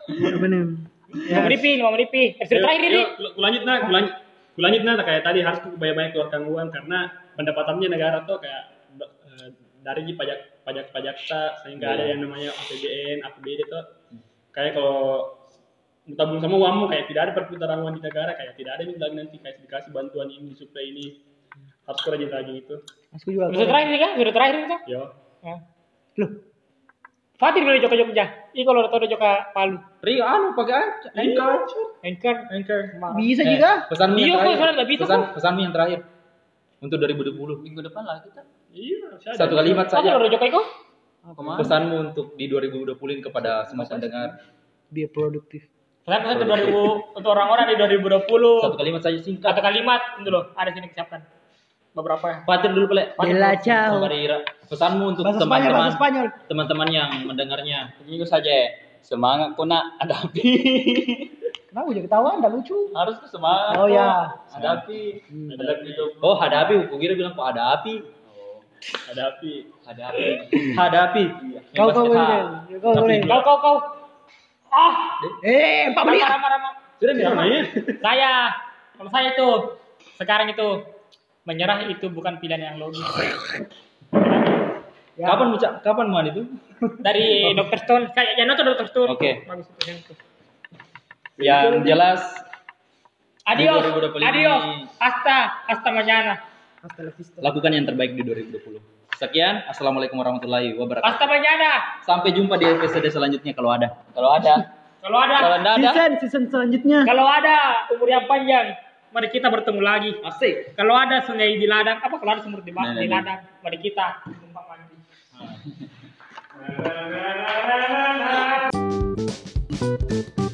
Apa nih? Lima menit pi, lima menit pi. Episode terakhir ini. Yuk, ku lanjut nah, ku lanjut, ku lanjut nah kayak tadi harus banyak-banyak keluarkan uang karena pendapatannya negara tuh kayak eh, dari pajak pajak pajak tak sehingga ada yang namanya APBN, APBD tuh kayak kalau mau tabung sama uangmu kayak tidak ada perputaran uang di negara kayak tidak ada yang lagi nanti kayak dikasih bantuan ini disuplai ini harus kau rajin lagi gitu Aku juga. Episode terakhir ini kan? Episode terakhir ini kan? yo Ya. Loh, Fatih boleh Jogja Jogja. Ih kalau udah tahu udah Jogja Palu. Ri, anu pakai aja. Anchor. Anchor. Anchor. bisa Eh, juga. Pesanmu yang Iya, kok terakhir. soalnya nggak bisa, Pesan, pesanmu yang terakhir. Untuk 2020. Minggu depan lah kita. iya. Satu kalimat saja. udah Jogja kok? Ke mana? Pesanmu untuk di 2020 kepada semua pendengar. Biar produktif. Pesan pesan ke 2000 untuk orang-orang di 2020. Satu kalimat saja singkat. Satu kalimat itu loh, ada sini kesiapkan. Beberapa. Fatir dulu, Pele. Bella ciao. Pesanmu untuk teman-teman teman-teman yang mendengarnya. Minggu saja. Semangat kau nak hadapi. <laughs> Kenapa jadi ketawa? Enggak lucu. Harus tuh semangat. Oh ya. Hadapi. Hadapi hidup. Oh, hadapi. Aku kira bilang kok ada api. ada api Hadapi. Hadapi. Kau kau. Kau. Kau kau kau. Ah, Eh, empat ramah. Sudah namanya Saya, kalau saya itu sekarang itu menyerah itu bukan pilihan yang logis. Ya. Kapan ucap? Kapan man itu? Dari Dr. Stone, kayak yang nonton Dr. Stone. Oke. Itu yang jelas Adios, 2025 adios, ini- hasta, hasta mañana, Hasta la vista. lakukan yang terbaik di 2020. Sekian, assalamualaikum warahmatullahi wabarakatuh. hasta mañana. Sampai jumpa di episode selanjutnya kalau ada. Kalau ada. Kalau ada, Kalau ada. Season, season selanjutnya. kalau ada umur yang panjang, mari kita bertemu lagi. Asik. Kalau ada sungai di ladang, apa kalau ada sumur di, nah, di nah, nah. ladang, mari kita numpang mandi. Ah. <laughs>